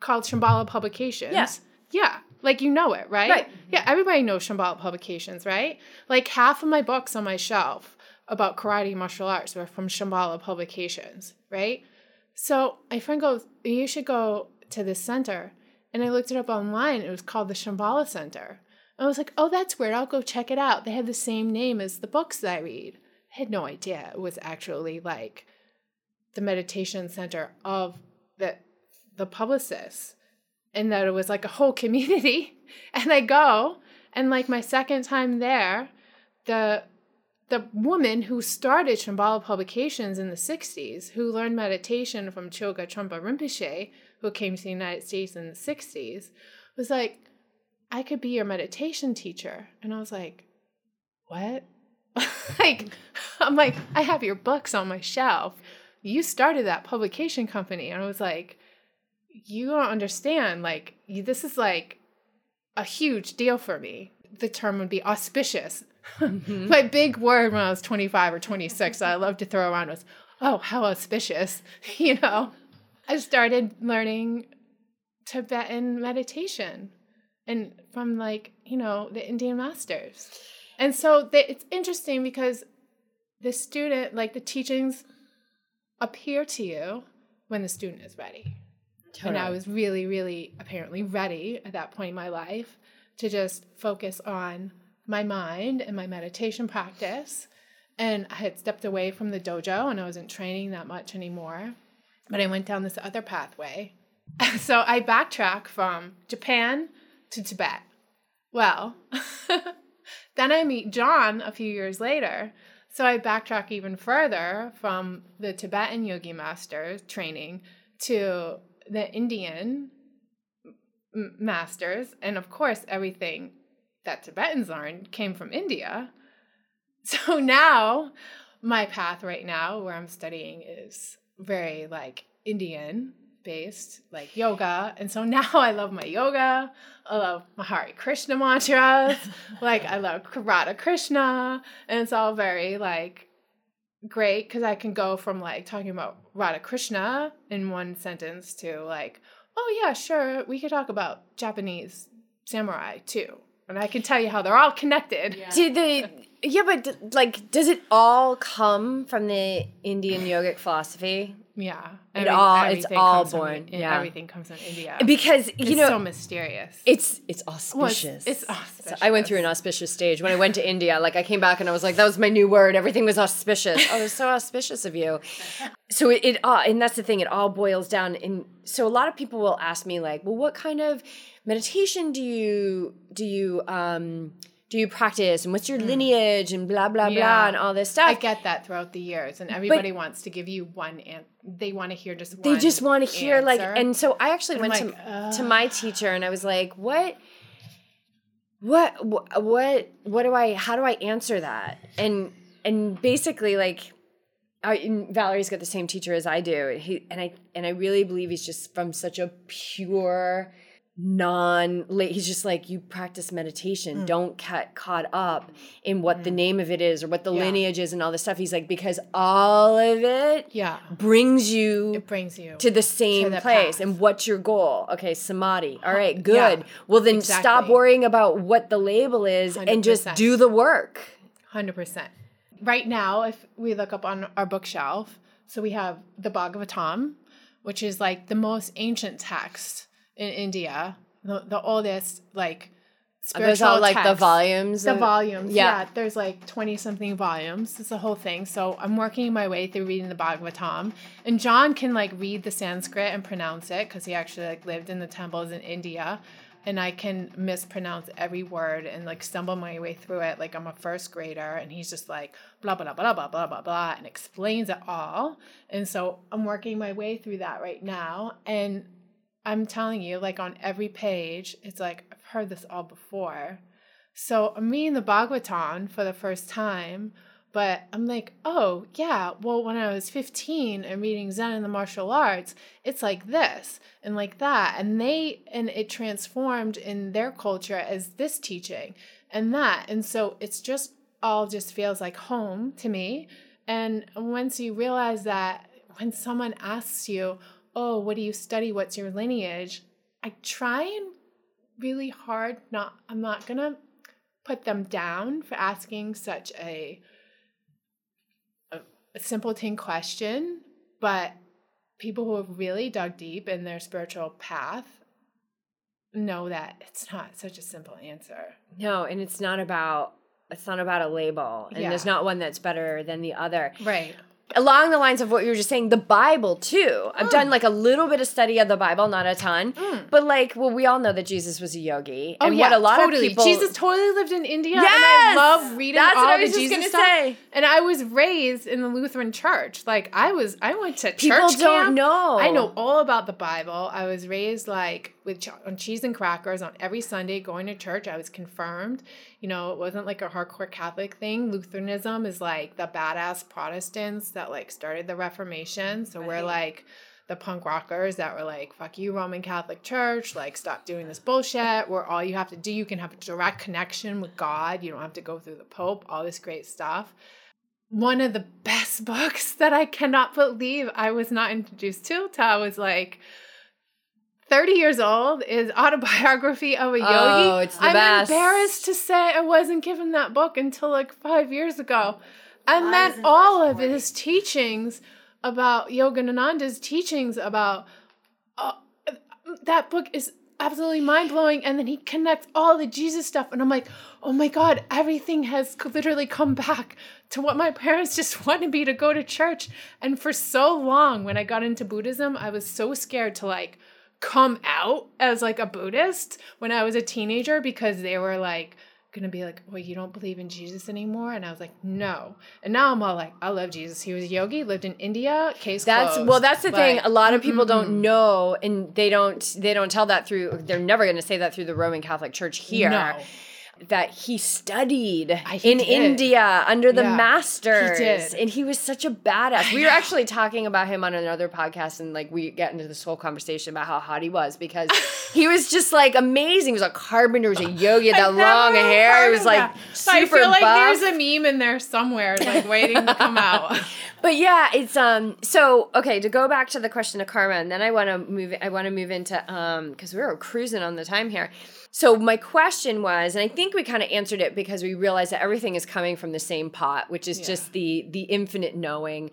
called Shambhala Publications. Yeah. Yeah. Like you know it, right? Right. Yeah, everybody knows Shambhala Publications, right? Like half of my books on my shelf about karate martial arts were from Shambhala Publications, right? So my friend goes, You should go to this center. And I looked it up online. It was called the Shambhala Center. I was like, Oh, that's weird. I'll go check it out. They have the same name as the books that I read. I had no idea it was actually like the meditation center of the the publicists and that it was like a whole community. And I go, and like my second time there, the the woman who started Shambhala Publications in the 60s, who learned meditation from Chogyam Trungpa Rinpoche, who came to the United States in the 60s, was like, I could be your meditation teacher. And I was like, what? like, I'm like, I have your books on my shelf. You started that publication company. And I was like, you don't understand. Like, this is like a huge deal for me. The term would be auspicious. Mm-hmm. My big word when I was 25 or 26 I love to throw around was, oh, how auspicious. you know, I started learning Tibetan meditation and from like, you know, the Indian masters. And so they, it's interesting because the student, like the teachings appear to you when the student is ready. Totally. And I was really, really apparently ready at that point in my life to just focus on my mind and my meditation practice. And I had stepped away from the dojo and I wasn't training that much anymore. But I went down this other pathway. so I backtrack from Japan to Tibet. Well, then I meet John a few years later. So I backtrack even further from the Tibetan yogi master training to the Indian masters, and of course, everything that Tibetans learned came from India. So now my path right now where I'm studying is very like Indian based, like yoga. And so now I love my yoga. I love my Hare Krishna mantras. like I love Radha Krishna. And it's all very like great because I can go from like talking about Radha Krishna in one sentence to like, oh yeah, sure, we could talk about Japanese samurai too. And I can tell you how they're all connected. Yeah. Do the yeah, but d- like, does it all come from the Indian yogic philosophy? Yeah. It all- it's all comes from born, yeah. Everything comes from India. Because you it's know, so mysterious. it's it's Well, it's- auspicious. it's So auspicious. I went through an auspicious stage when I went to India. Like I came back and I was like, that was my new word. Everything was auspicious. Oh, it was so auspicious of you. So it, it all, and that's the thing. It all boils down. And so a lot of people will ask me like, well, what kind of meditation do you do you um do you practice and what's your lineage and blah blah blah Hmm. And all this stuff. I get that throughout the years, and everybody wants to give you one, and they want to hear just one. they just want to hear like and so i actually And went like, to, to my teacher and i was like what what what what do i how do i answer that and and basically like I, and Valerie's got the same teacher as I do. He and I and I really believe he's just from such a pure non he's just like you practice meditation mm. don't get caught up in what the mm. name of it is or what the Yeah. lineage is and all this stuff he's like because all of it yeah, brings you it brings you to the same the place. path. And what's your goal? Okay, samadhi. All right, good. Yeah, well, then stop worrying about what the label is and just do the work. Hundred percent. Right now, if we look up on our bookshelf, so we have the Bhagavatam, which is like the most ancient text in India, the, the oldest like spiritual all like the volumes? The of- volumes, Yeah. yeah. There's like 20 something volumes. It's a whole thing. So I'm working my way through reading the Bhagavatam. And John can like read the Sanskrit and pronounce it because he actually like lived in the temples in India. And I can mispronounce every word and like stumble my way through it like I'm a first grader. And he's just like blah, blah, blah, blah, blah, blah, blah, and explains it all. And so I'm working my way through that right now. And I'm telling you, like on every page, it's like, I've heard this all before. So I'm reading the Bhagavatam for the first time, but I'm like, oh, yeah, well, when I was 15 and reading Zen and the martial arts, it's like this and like that. And they, and it transformed in their culture as this teaching and that. And so it's just all just feels like home to me. And once you realize that when someone asks you, oh, what do you study? What's your lineage? I try and really hard not, I'm not going to put them down for asking such a, a, a simpleton question, but people who have really dug deep in their spiritual path know that it's not such a simple answer. No, and it's not about it's not about a label, and Yeah. there's not one that's better than the other. Right. Along the lines of what you were just saying, the Bible too. I've done mm. like a little bit of study of the Bible, not a ton, mm. but like, well, we all know that Jesus was a yogi, oh, and what a lot Oh, totally. of people. Jesus totally lived in India, and Yes! I love reading That's all what I the just Jesus stuff. say. And I was raised in the Lutheran Church. Like I was, I went to People church don't camp. know. I know all about the Bible. I was raised like with ch- on cheese and crackers on every Sunday, going to church. I was confirmed. You know, it wasn't like a hardcore Catholic thing. Lutheranism is like the badass Protestants that like started the Reformation. So we're like the punk rockers that were like, fuck you, Roman Catholic Church, like, stop doing this bullshit, where all you have to do, you can have a direct connection with God. You don't have to go through the Pope, all this great stuff. One of the best books that I cannot believe I was not introduced to till I was like 30 years old is Autobiography of a Yogi. Oh, it's the I'm best. embarrassed to say I wasn't given that book until like five years ago. And Why then all of his teachings about Yogananda's teachings about uh, that book is absolutely mind blowing. And then he connects all the Jesus stuff, and I'm like, oh my god, everything has literally come back to what my parents just wanted me to go to church. And for so long, when I got into Buddhism, I was so scared to like come out as like a Buddhist when I was a teenager because they were like gonna be like, well, you don't believe in Jesus anymore, and I was like, no. And now I'm all like, I love Jesus. He was a yogi, lived in India. Case That's closed. well. That's the thing. A lot of people don't mm-hmm. know, and they don't. They don't tell that through. They're never going to say that through the Roman Catholic Church here. No. That he studied I- he in did. India under the Yeah, he masters did. and he was such a badass. We were actually talking about him on another podcast and like we get into this whole conversation about how hot he was because he was just like amazing. He was a carpenter, he was a yogi, that long hair. He was like that. super I feel like buff. there's a meme in there somewhere, like waiting to come out. But yeah, it's um so okay, to go back to the question of karma and then I want to move I want to move into um cuz we were cruising on the time here. So my question was and I think we kind of answered it because we realized that everything is coming from the same pot, which is Yeah. just the the infinite knowing.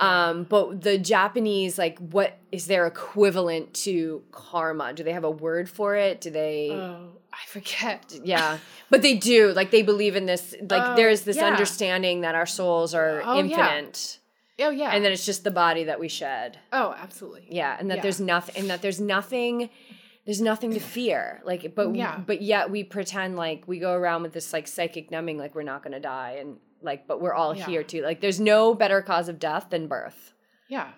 Um but the Japanese like what is their equivalent to karma? Do they have a word for it? Do they Oh, I forget. yeah, but they do. Like they believe in this. Like Oh, there's this yeah. understanding that our souls are Oh, yeah. infinite Oh yeah. and then it's just the body that we shed oh, absolutely. yeah and that Yeah. there's nothing and that there's nothing there's nothing to fear like but Yeah. but yet we pretend like we go around with this like psychic numbing like we're not going to die and like but we're all Yeah. here too like there's no better cause of death than birth Yeah,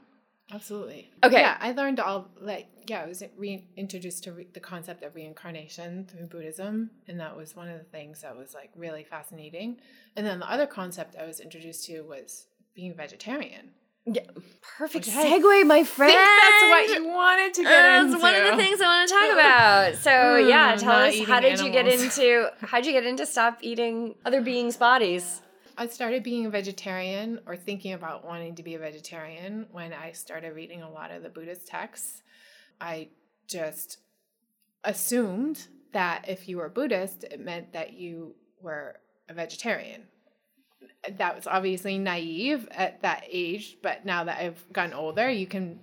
absolutely. Okay. Yeah, I learned all like yeah, I was reintroduced to re- the concept of reincarnation through Buddhism, and that was one of the things that was like really fascinating. And then the other concept I was introduced to was being vegetarian. Yeah perfect Which I segue my friend I think that's what you wanted to get That's into. one of the things I want to talk about. So Mm, yeah, tell us how did you get into how'd you get into stop eating other beings' bodies? I started being a vegetarian or thinking about wanting to be a vegetarian when I started reading a lot of the Buddhist texts. I just assumed that if you were Buddhist, it meant that you were a vegetarian. That was obviously naive at that age, but now that I've gotten older, you can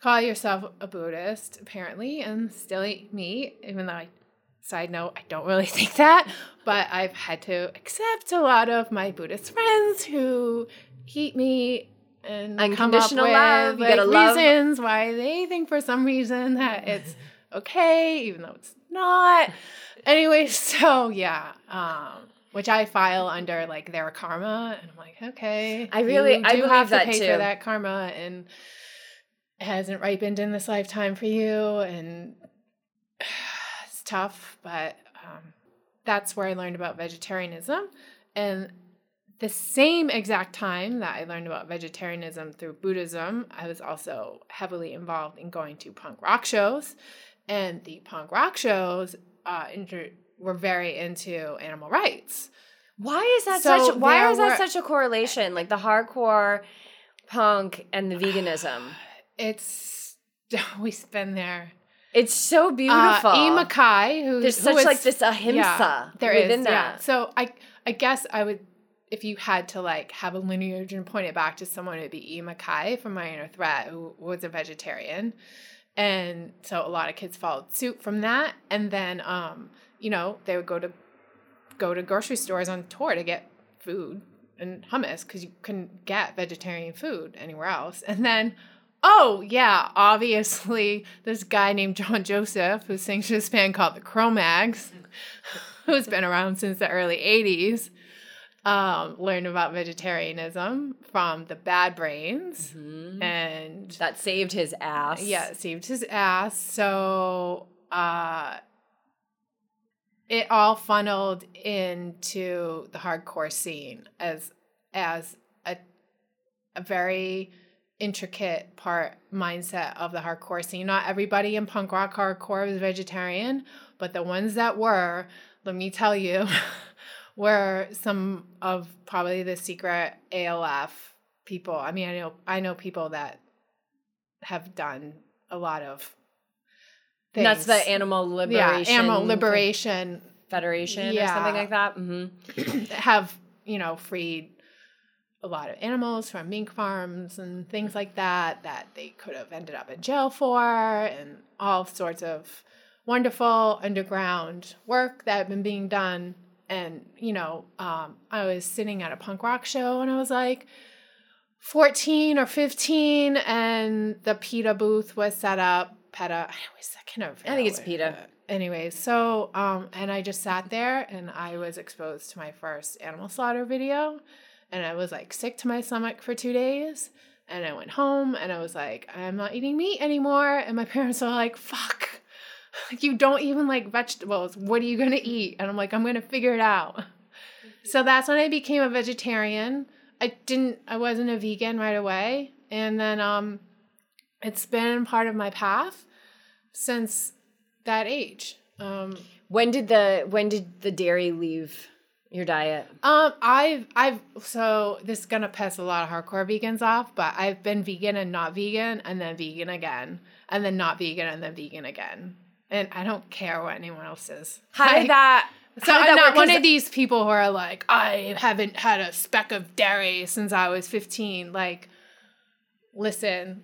call yourself a Buddhist apparently and still eat meat, even though I Side note, I don't really think that, but I've had to accept a lot of my Buddhist friends who eat meat and come up Unconditional with love, you like, gotta love- reasons why they think for some reason that it's okay, even though it's not. Anyway, so yeah, um, which I file under like their karma, and I'm like, okay, I really- I do have to that pay too. for that karma, and hasn't ripened in this lifetime for you, and it's tough, but um, that's where I learned about vegetarianism. And the same exact time that I learned about vegetarianism through Buddhism, I was also heavily involved in going to punk rock shows. And the punk rock shows uh, inter- were very into animal rights. Why is that So such? Why is that were- such a correlation? Like the hardcore punk and the veganism. It's always been there. It's so beautiful. Uh, E. Mackay, who There's such is- like this ahimsa yeah, there is, within yeah. that. So I I guess I would if you had to like have a lineage and point it back to someone, it'd be E. Mackay from Minor Threat, who was a vegetarian. And so a lot of kids followed suit from that. And then um, you know, they would go to go to grocery stores on tour to get food and hummus because you couldn't get vegetarian food anywhere else. And then, oh yeah, obviously this guy named John Joseph who sings this band called the Cro-Mags, who's been around since the early '80s, um, learned about vegetarianism from the Bad Brains, and That saved his ass. yeah, it saved his ass. So uh it all funneled into the hardcore scene as as a a very intricate part mindset of the hardcore scene. Not everybody in punk rock hardcore was vegetarian, but the ones that were, let me tell you, were some of probably the secret ALF people. I mean, I know I know people that have done a lot of And that's the animal liberation. yeah, animal liberation federation or Yeah. something like that. hmm have you know freed a lot of animals from mink farms and things like that that they could have ended up in jail for and all sorts of wonderful underground work that had been being done and you know um, i was sitting at a punk rock show and i was like 14 or 15 and the PETA booth was set up. PETA, I always I can never I think it's PETA. Anyways, so um and I just sat there and I was exposed to my first animal slaughter video and I was like sick to my stomach for 2 days and I went home and I was like I'm not eating meat anymore and my parents were like fuck. you don't even like vegetables. What are you going to eat? And I'm like, I'm going to figure it out. So that's when I became a vegetarian. I didn't I wasn't a vegan right away. And then um it's been part of my path since that age. Um When did the when did the dairy leave your diet? um I've I've so this is gonna piss a lot of hardcore vegans off, but I've been vegan and not vegan and then vegan again and then not vegan and then vegan again. And I don't care what anyone else says. How Like- did that So I'm that not one of these people who are like, I haven't had a speck of dairy since I was 15. Like, listen,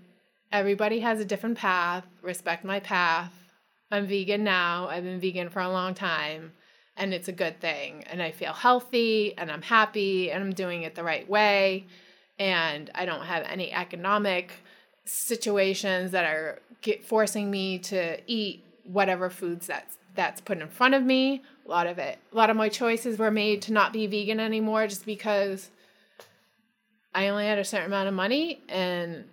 everybody has a different path. Respect my path. I'm vegan now. I've been vegan for a long time, and it's a good thing. And I feel healthy, and I'm happy, and I'm doing it the right way. And I don't have any economic situations that are forcing me to eat whatever foods that's that's put in front of me. A lot of it, a lot of my choices were made to not be vegan anymore, just because I only had a certain amount of money, and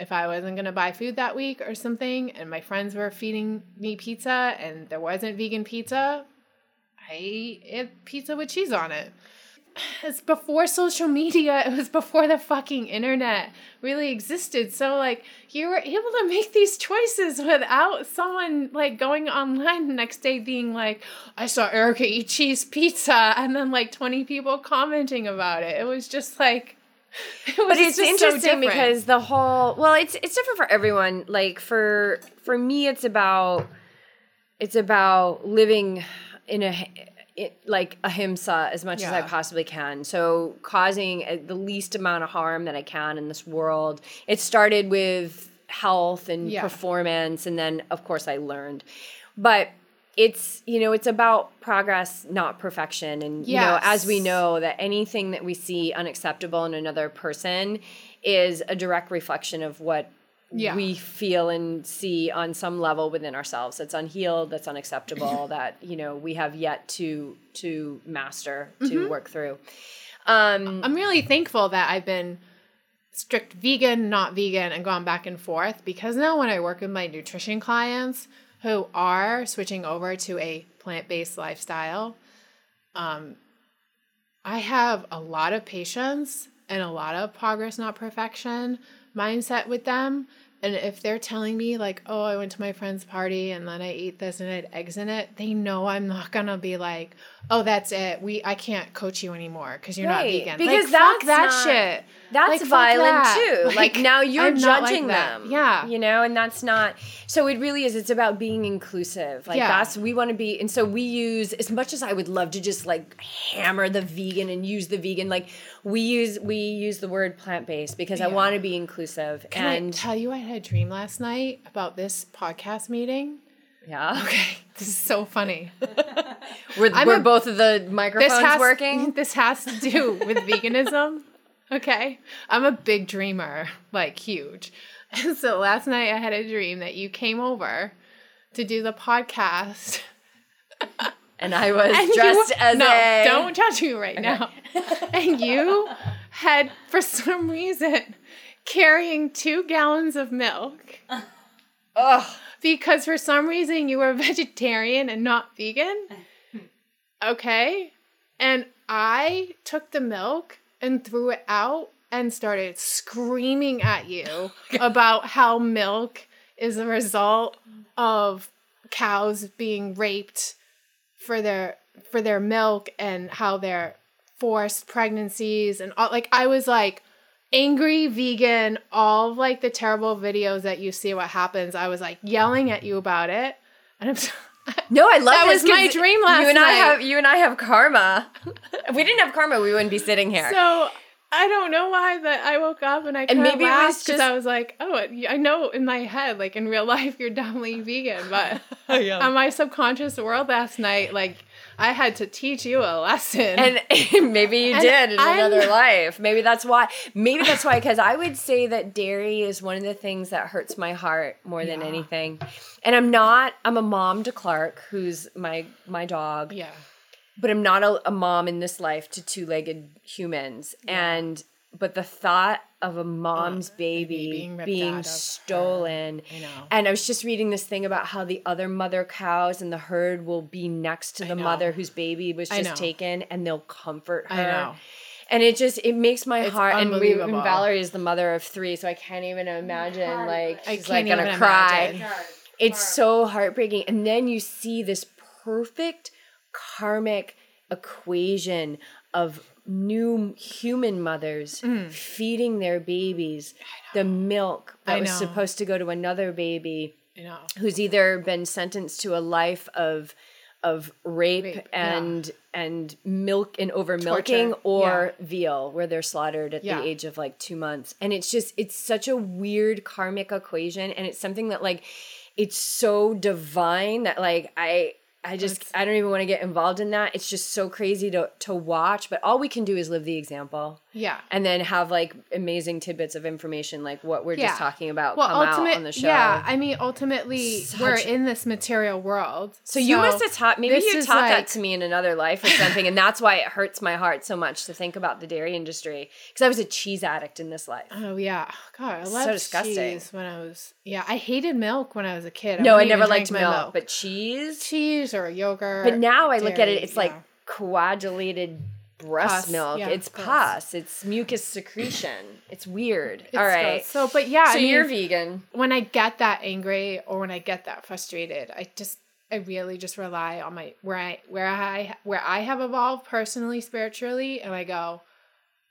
if I wasn't gonna buy food that week or something, and my friends were feeding me pizza, and there wasn't vegan pizza, I ate pizza with cheese on it. It's before social media it was before the fucking internet really existed. So like you were able to make these choices without someone like going online the next day being like i saw erica eat cheese pizza and then like 20 people commenting about it. It was just like it but it's so interesting different. because the whole well it's it's different for everyone like for for me it's about it's about living in a it, like ahimsa as much as I possibly can. So causing uh, the least amount of harm that I can in this world. It started with health and Yeah. performance and then of course I learned. But it's you know it's about progress not perfection and you know as we know that anything that we see unacceptable in another person is a direct reflection of what Yeah. we feel and see on some level within ourselves that's unhealed that's unacceptable that you know we have yet to to master to Mm-hmm. work through um I'm really thankful that I've been strict vegan, not vegan, and gone back and forth because now when I work with my nutrition clients who are switching over to a plant based lifestyle, um, I have a lot of patience and a lot of progress, not perfection mindset with them. And if they're telling me, like, oh, I went to my friend's party and then I ate this and I had eggs in it, they know I'm not gonna be like, oh, that's it. We I can't coach you anymore because you're not vegan. because like, that's fuck that not- shit. That's Like, violent that. too like, now you're I'm not like judging them Yeah. you know and that's not so it really is it's about being inclusive like Yeah. that's we want to be and so we use as much as i would love to just like hammer the vegan and use the vegan like we use we use the word plant-based because i want to be inclusive Can and I tell you I had a dream last night about this podcast meeting? yeah Okay, this is so funny. we're, a- both of the this microphones has working This has to do with veganism. Okay, I'm a big dreamer, like huge. And so last night I had a dream that you came over to do the podcast. and i was And you- dressed as no, a don't judge me right now. and you had, for some reason, carrying two gallons of milk Ugh. because for some reason you were vegetarian and not vegan. Okay. And I took the milk and threw it out and started screaming at you about how milk is a result of cows being raped for their for their milk and how they're forced pregnancies and all like I was like angry vegan all of like the terrible videos that you see what happens I was like yelling at you about it. And I'm No, I love That was my dream last night. You and I night. have you and I have karma. if we didn't have karma, we wouldn't be sitting here. so I don't know why that I woke up and I And and maybe maybe it laughed was because just- I was like, oh, I know in my head, like in real life, you're definitely vegan, but on my subconscious world last night, like I had to teach you a lesson. and maybe you And did in I'm- another life. Maybe that's why. Maybe that's why. Because I would say that dairy is one of the things that hurts my heart more than Yeah. anything. And I'm not. I'm a mom to Clark, who's my my dog. yeah, but I'm not a, a mom in this life to two legged humans. And but the thought of a mom's Uh, baby, being being, ripped out of her. stolen. Know. And I was just reading this thing about how the other mother cows in the herd will be next to the mother whose baby was just taken and they'll comfort her. I know. And it just it makes my It's heart and, we, and. Valerie is the mother of three, so I can't even imagine like I she's can't like gonna even cry. imagine. It's so heartbreaking. And then you see this perfect karmic equation of new human mothers feeding their babies the milk that Mm. Was supposed to go to another baby who's either been sentenced to a life of of rape, Rape, yeah. and and milk and over milking or veal where they're slaughtered at Yeah. the age of like 2 months and it's just it's such a weird karmic equation and it's something that like it's so divine that like I I just I don't even want to get involved in that. It's just so crazy to to watch, but all we can do is live the example Yeah. and then have like amazing tidbits of information like what we're Yeah. just talking about Well, come ultimate, out on the show. yeah. I mean, ultimately, we're in this material world. So you must have taught maybe you taught like- that to me in another life or something, and that's why it hurts my heart so much to think about the dairy industry because I was a cheese addict in this life. Oh yeah, God, I So disgusting. cheese when I was. Yeah, I hated milk when I was a kid. no, I never liked drink milk, but cheese. cheese or yogurt. But now I look at it, dairy, it's like coagulated breast Pus, milk. yeah, it's pus. It's mucus secretion. It's weird. It's All right. gross. So, but yeah, so I mean, you're vegan. when I get that angry or when I get that frustrated, I just I really just rely on my where I where I where I have evolved personally spiritually and I go,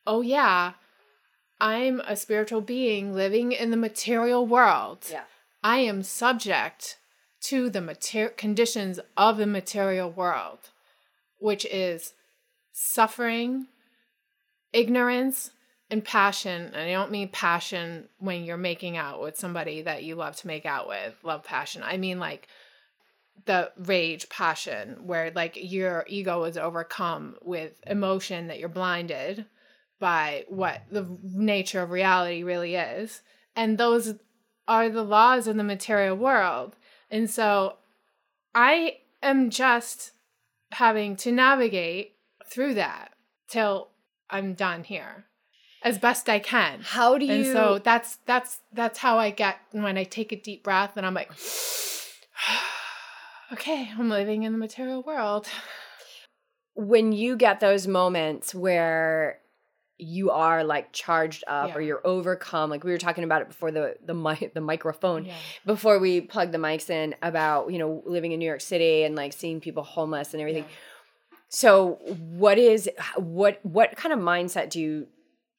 "Oh yeah, I'm a spiritual being living in the material world. Yeah. I am subject to the material conditions of the material world, which is suffering, ignorance, and passion. And I don't mean passion when you're making out with somebody that you love to make out with, love passion. I mean like the rage passion where like your ego is overcome with emotion that you're blinded by what the nature of reality really is. And those are the laws of the material world. And so I am just having to navigate through that till I'm done here as best I can. How do you? And so that's that's that's how I get when I take a deep breath and I'm like okay, I'm living in the material world. when you get those moments where you are like charged up or you're overcome like we were talking about it before the the mic the microphone Yeah. before we plugged the mics in about you know living in New York City and like seeing people homeless and everything so what is what what kind of mindset do you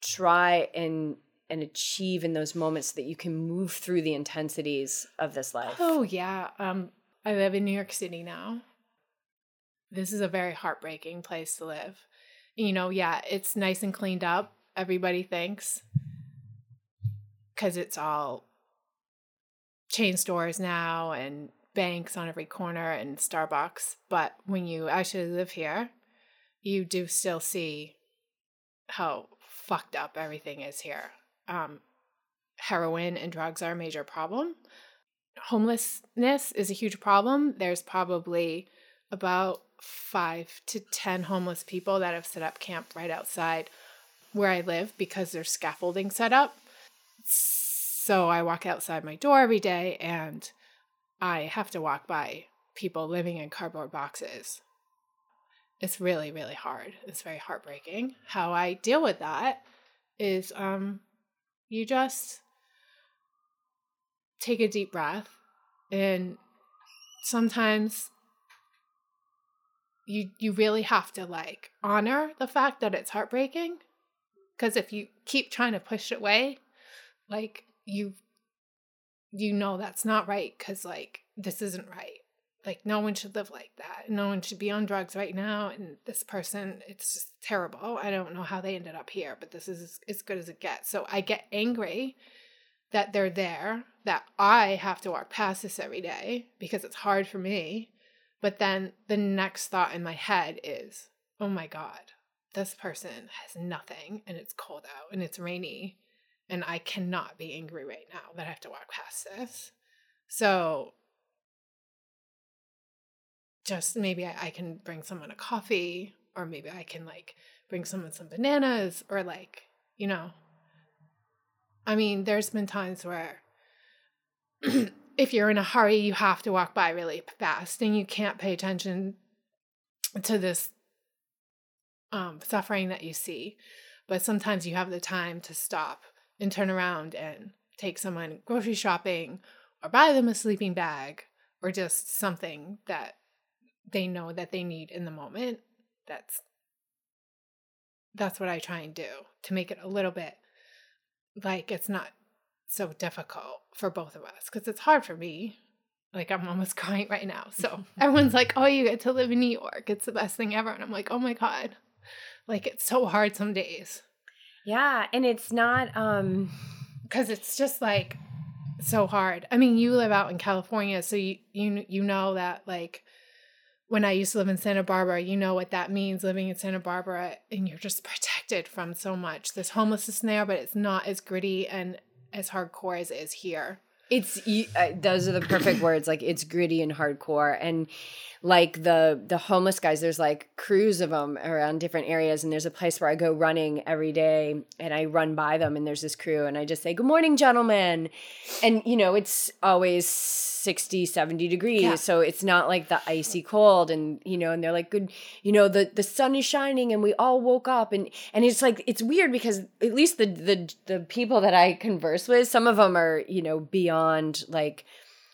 try and and achieve in those moments so that you can move through the intensities of this life Oh yeah. Um I live in New York City now. This is a very heartbreaking place to live. You know, yeah, it's nice and cleaned up, everybody thinks. Cuz it's all chain stores now and banks on every corner and Starbucks, but when you actually live here, you do still see how fucked up everything is here. Um heroin and drugs are a major problem homelessness is a huge problem. There's probably about five to 10 homeless people that have set up camp right outside where I live because there's scaffolding set up. So I walk outside my door every day and I have to walk by people living in cardboard boxes. It's really, really hard. It's very heartbreaking. How I deal with that is um, you just take a deep breath and sometimes you you really have to like honor the fact that it's heartbreaking because if you keep trying to push it away like you you know that's not right because like this isn't right. Like no one should live like that. No one should be on drugs right now and this person it's just terrible. I don't know how they ended up here but this is as good as it gets. So i get angry that they're there, that I have to walk past this every day because it's hard for me. But then the next thought in my head is, oh my God, this person has nothing and it's cold out and it's rainy and I cannot be angry right now that I have to walk past this. So just maybe I, I can bring someone a coffee or maybe I can like bring someone some bananas or like, you know. I mean, there's been times where if you're in a hurry, you have to walk by really fast and you can't pay attention to this um, suffering that you see. But sometimes you have the time to stop and turn around and take someone grocery shopping or buy them a sleeping bag or just something that they know that they need in the moment. That's that's what I try and do to make it a little bit like it's not so difficult for both of us because it's hard for me. Like I'm almost crying right now. So everyone's like, "Oh, you get to live in New York. It's the best thing ever." And I'm like, "Oh my god." Like it's so hard some days. Yeah, and it's not um cuz it's just like so hard. I mean, you live out in California, so you you you know that like when I used to live in Santa Barbara, you know what that means living in Santa Barbara and you're just protected from so much. There's homelessness there, but it's not as gritty and as hardcore as it is here. It's uh, those are the perfect words. Like it's gritty and hardcore, and like the the homeless guys. There's like crews of them around different areas, and there's a place where I go running every day, and I run by them, and there's this crew, and I just say, "Good morning, gentlemen," and you know it's always 60 70 degrees. Yeah. so it's not like the icy cold and you know and they're like good you know the the sun is shining and we all woke up. And and it's like it's weird because at least the the the people that I converse with some of them are you know beyond like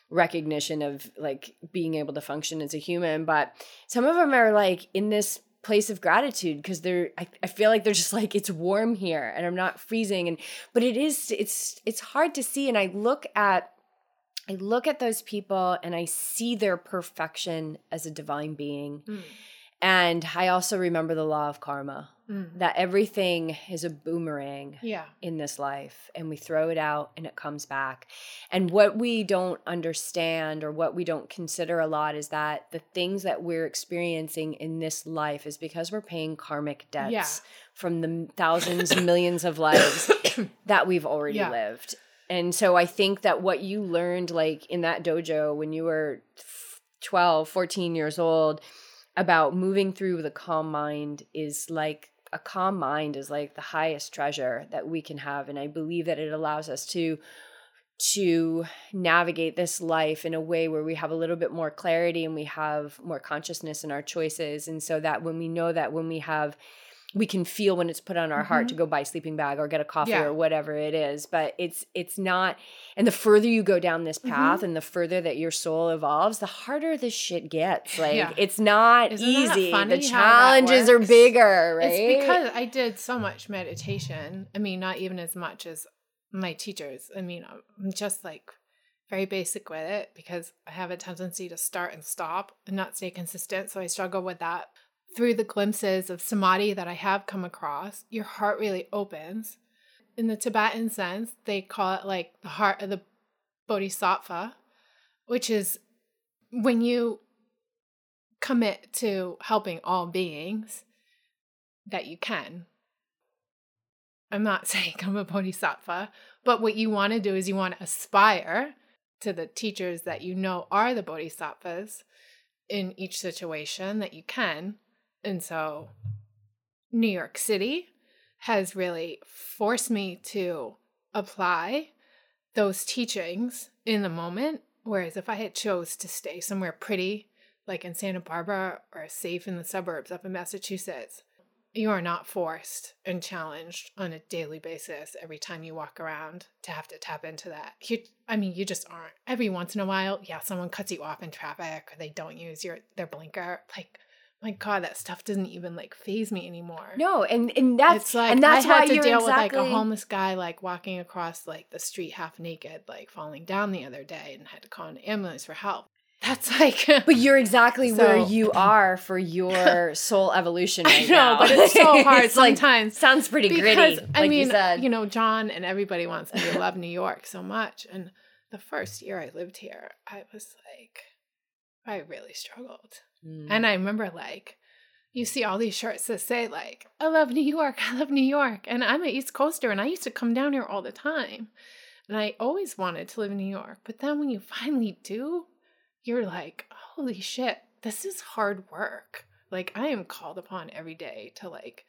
recognition of like being able to function as a human. But some of them are like in this place of gratitude because they're I, I feel like they're just like it's warm here and i'm not freezing. And but it is it's it's hard to see. And i look at I look at those people and I see their perfection as a divine being. Mm. And I also remember the law of karma mm. that everything is a boomerang yeah. in this life, and we throw it out and it comes back. And what we don't understand or what we don't consider a lot is that the things that we're experiencing in this life is because we're paying karmic debts yeah. from the thousands, millions of lives that we've already yeah. lived. And so I think that what you learned like in that dojo when you were 12, 14 years old about moving through the calm mind is like a calm mind is like the highest treasure that we can have. And I believe that it allows us to to navigate this life in a way where we have a little bit more clarity and we have more consciousness in our choices. And so that when we know that when we have we can feel when it's put on our mm-hmm. heart to mm-hmm. go buy a sleeping bag or get a coffee yeah. or whatever it is but it's it's not and the further you go down this path mm-hmm. and the further that your soul evolves the harder this shit gets like yeah. it's not Isn't easy the challenges are bigger right it's because i did so much meditation i mean not even as much as my teachers i mean i'm just like very basic with it because i have a tendency to start and stop and not stay consistent so i struggle with that through the glimpses of samadhi that I have come across, your heart really opens. In the Tibetan sense, they call it like the heart of the bodhisattva, which is when you commit to helping all beings that you can. I'm not saying I'm a bodhisattva, but what you want to do is you want to aspire to the teachers that you know are the bodhisattvas in each situation that you can and so New York City has really forced me to apply those teachings in the moment. Whereas if I had chose to stay somewhere pretty, like in Santa Barbara or safe in the suburbs up in Massachusetts, you are not forced and challenged on a daily basis every time you walk around to have to tap into that. You, I mean, you just aren't. Every once in a while, yeah, someone cuts you off in traffic or they don't use your their blinker. Like my god that stuff doesn't even like faze me anymore no and and that's it's like and that's I had to deal exactly... with like a homeless guy like walking across like the street half naked like falling down the other day and had to call an ambulance for help that's like but you're exactly so, where you are for your soul evolution right I know, now. but it's so hard it's sometimes. Like, sounds pretty because, gritty. I like mean, you, you know, John and everybody wants me to love New York so much. And the first year I lived here, I was like, I really struggled. Mm. And I remember like you see all these shirts that say like i love new york i love new york and i'm an east coaster and i used to come down here all the time and i always wanted to live in new york but then when you finally do you're like holy shit this is hard work like i am called upon every day to like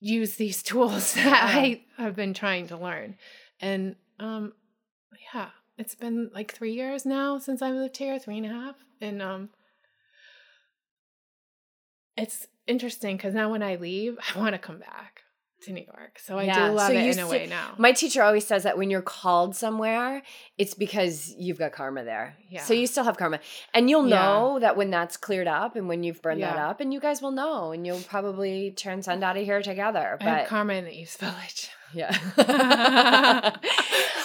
use these tools that. I have been trying to learn. And um yeah, it's been like three years now since I moved here, three and a half. And um it's interesting because now when I leave, I want to come back to New York. So I Yeah, do love so it in a way now. My teacher always says that when you're called somewhere, it's because you've got karma there. Yeah. So you still have karma. And you'll Yeah. know that when that's cleared up and when you've burned that up, and you guys will know and you'll probably transcend out of here together. I have karma in the East Village. yeah.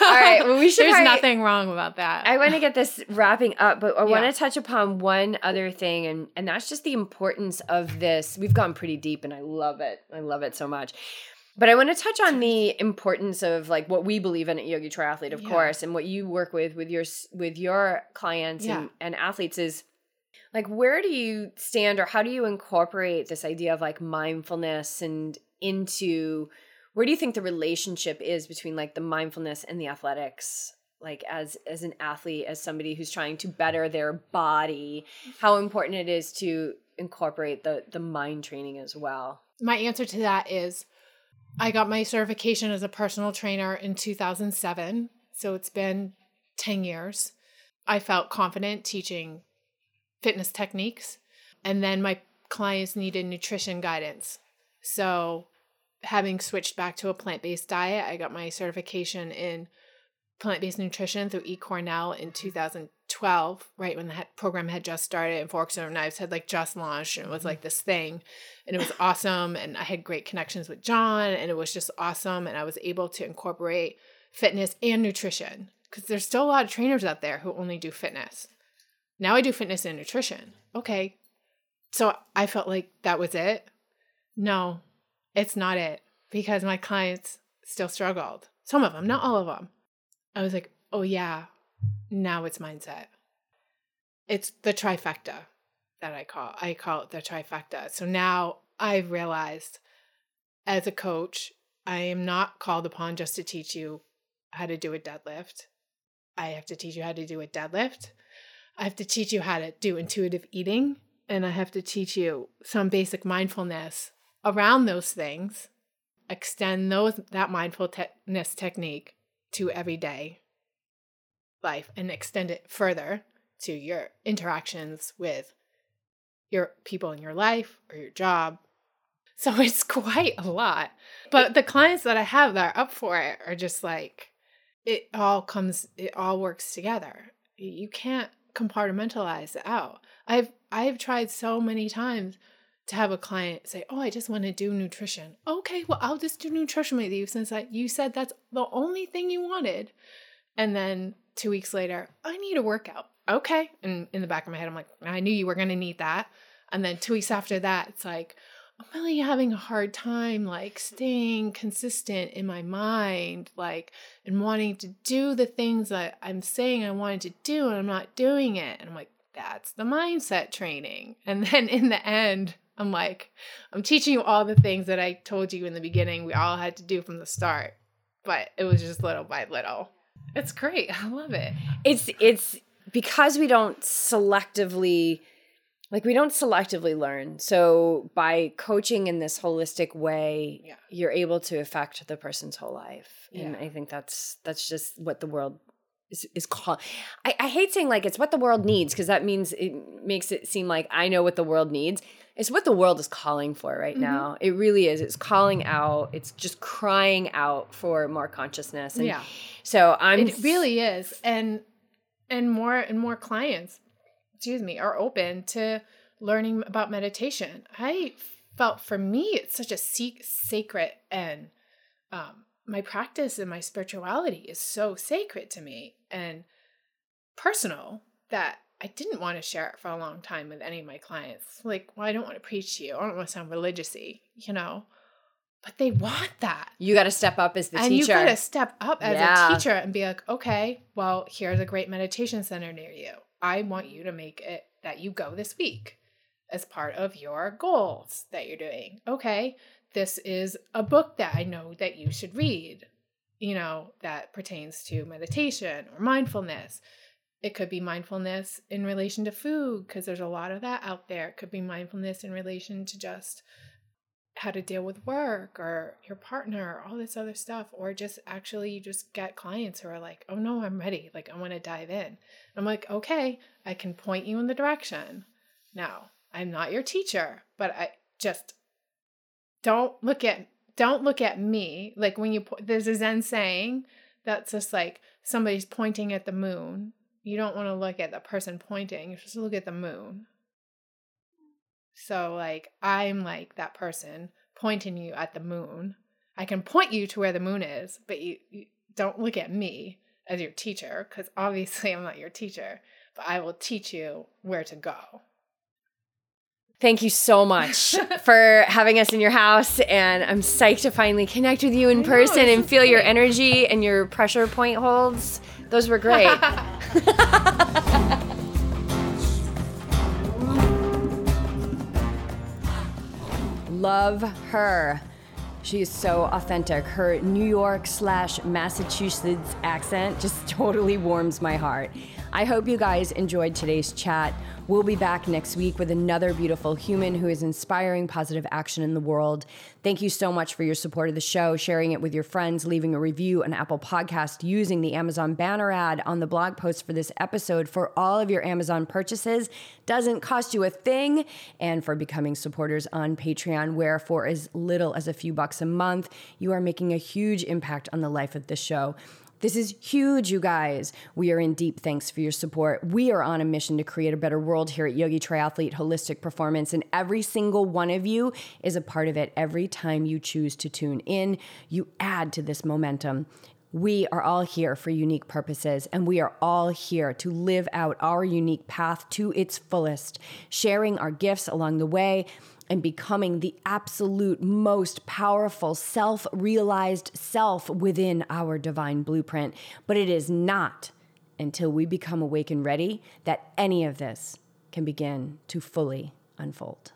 All right. Well, we should There's probably- nothing wrong about that. I want to get this wrapping up, but I want to touch upon one other thing, and and that's just the importance of this. We've gone pretty deep, and I love it. I love it so much. But I want to touch on the importance of like what we believe in at Yogi Triathlete, of Yeah. course, and what you work with with your with your clients and, and athletes is like where do you stand or how do you incorporate this idea of like mindfulness and into where do you think the relationship is between like the mindfulness and the athletics like as as an athlete as somebody who's trying to better their body how important it is to incorporate the the mind training as well My answer to that is I got my certification as a personal trainer in 2007. So it's been 10 years. I felt confident teaching fitness techniques. And then my clients needed nutrition guidance. So having switched back to a plant based diet, I got my certification in plant based nutrition through eCornell in mm-hmm. 2012, right when the program had just started and Forks Over Knives had like just launched and it was mm-hmm. like this thing. And it was awesome. And I had great connections with John and it was just awesome. And I was able to incorporate fitness and nutrition because there's still a lot of trainers out there who only do fitness. Now I do fitness and nutrition. Okay. So I felt like that was it. No, it's not it because my clients still struggled. Some of them, not all of them. I was like, oh yeah, now it's mindset. It's the trifecta that I call. I call it the trifecta. So now I've realized as a coach, I am not called upon just to teach you how to do a deadlift. I have to teach you how to do a deadlift. I have to teach you how to do intuitive eating. And I have to teach you some basic mindfulness around those things. Extend those that mindfulness technique to everyday life and extend it further to your interactions with your people in your life or your job. So it's quite a lot. But the clients that I have that are up for it are just like, it all comes, it all works together. You can't compartmentalize it out. I've I've tried so many times to have a client say, "Oh, I just want to do nutrition." Okay, well, I'll just do nutrition with you since I, you said that's the only thing you wanted. And then two weeks later, I need a workout. Okay, and in the back of my head, I'm like, I knew you were going to need that. And then two weeks after that, it's like, I'm really having a hard time like staying consistent in my mind, like, and wanting to do the things that I'm saying I wanted to do, and I'm not doing it. And I'm like, that's the mindset training. And then in the end, I'm like, I'm teaching you all the things that I told you in the beginning we all had to do from the start. But it was just little by little. It's great. I love it. it's it's because we don't selectively like we don't selectively learn so by coaching in this holistic way Yeah. you're able to affect the person's whole life and Yeah. i think that's that's just what the world is, is called I, I hate saying like it's what the world needs because that means it makes it seem like i know what the world needs it's what the world is calling for right Mhm. now it really is it's calling out it's just crying out for more consciousness and yeah. so i'm It really is. And and more and more clients, excuse me, are open to learning about meditation. I felt for me it's such a seek, sacred and um my practice and my spirituality is so sacred to me and personal that I didn't want to share it for a long time with any of my clients. Like, well, I don't want to preach to you. I don't want to sound religious-y, you know. But they want that you got to step up as the and you got to step up as Yeah. a teacher and be like, okay, well, here's a great meditation center near you. I want you to make it that you go this week as part of your goals that you're doing. Okay, this is a book that I know that you should read, you know, that pertains to meditation or mindfulness. It could be mindfulness in relation to food, because there's a lot of that out there. It could be mindfulness in relation to just how to deal with work or your partner, or all this other stuff, or just actually you just get clients who are like, oh no, I'm ready. Like, I want to dive in. I'm like, okay, I can point you in the direction. Now, I'm not your teacher, but I just don't look at don't look at me. Like when you there's a zen saying that's just like somebody's pointing at the moon. You don't want to look at the person pointing you just look at the moon. So like i'm like that person pointing you at the moon. I can point you to where the moon is but you, you don't look at me as your teacher because obviously i'm not your teacher but i will teach you where to go Thank you so much for having us in your house. And I'm psyched to finally connect with you in person know, and feel your energy and your pressure point holds. Those were great. Love her. She is so authentic. Her New York slash Massachusetts accent just totally warms my heart. I hope you guys enjoyed today's chat. We'll be back next week with another beautiful human who is inspiring positive action in the world. Thank you so much for your support of the show, sharing it with your friends, leaving a review on Apple Podcast, using the Amazon banner ad on the blog post for this episode for all of your Amazon purchases. Doesn't cost you a thing. And for becoming supporters on Patreon, where for as little as a few bucks a month, you are making a huge impact on the life of the show. This is huge, you guys. We are in deep thanks for your support. We are on a mission to create a better world here at Yogi Triathlete Holistic Performance, and every single one of you is a part of it. Every time you choose to tune in, you add to this momentum. We are all here for unique purposes, and we are all here to live out our unique path to its fullest, sharing our gifts along the way and becoming the absolute most powerful self realized self within our divine blueprint. But it is not until we become awake and ready that any of this can begin to fully unfold.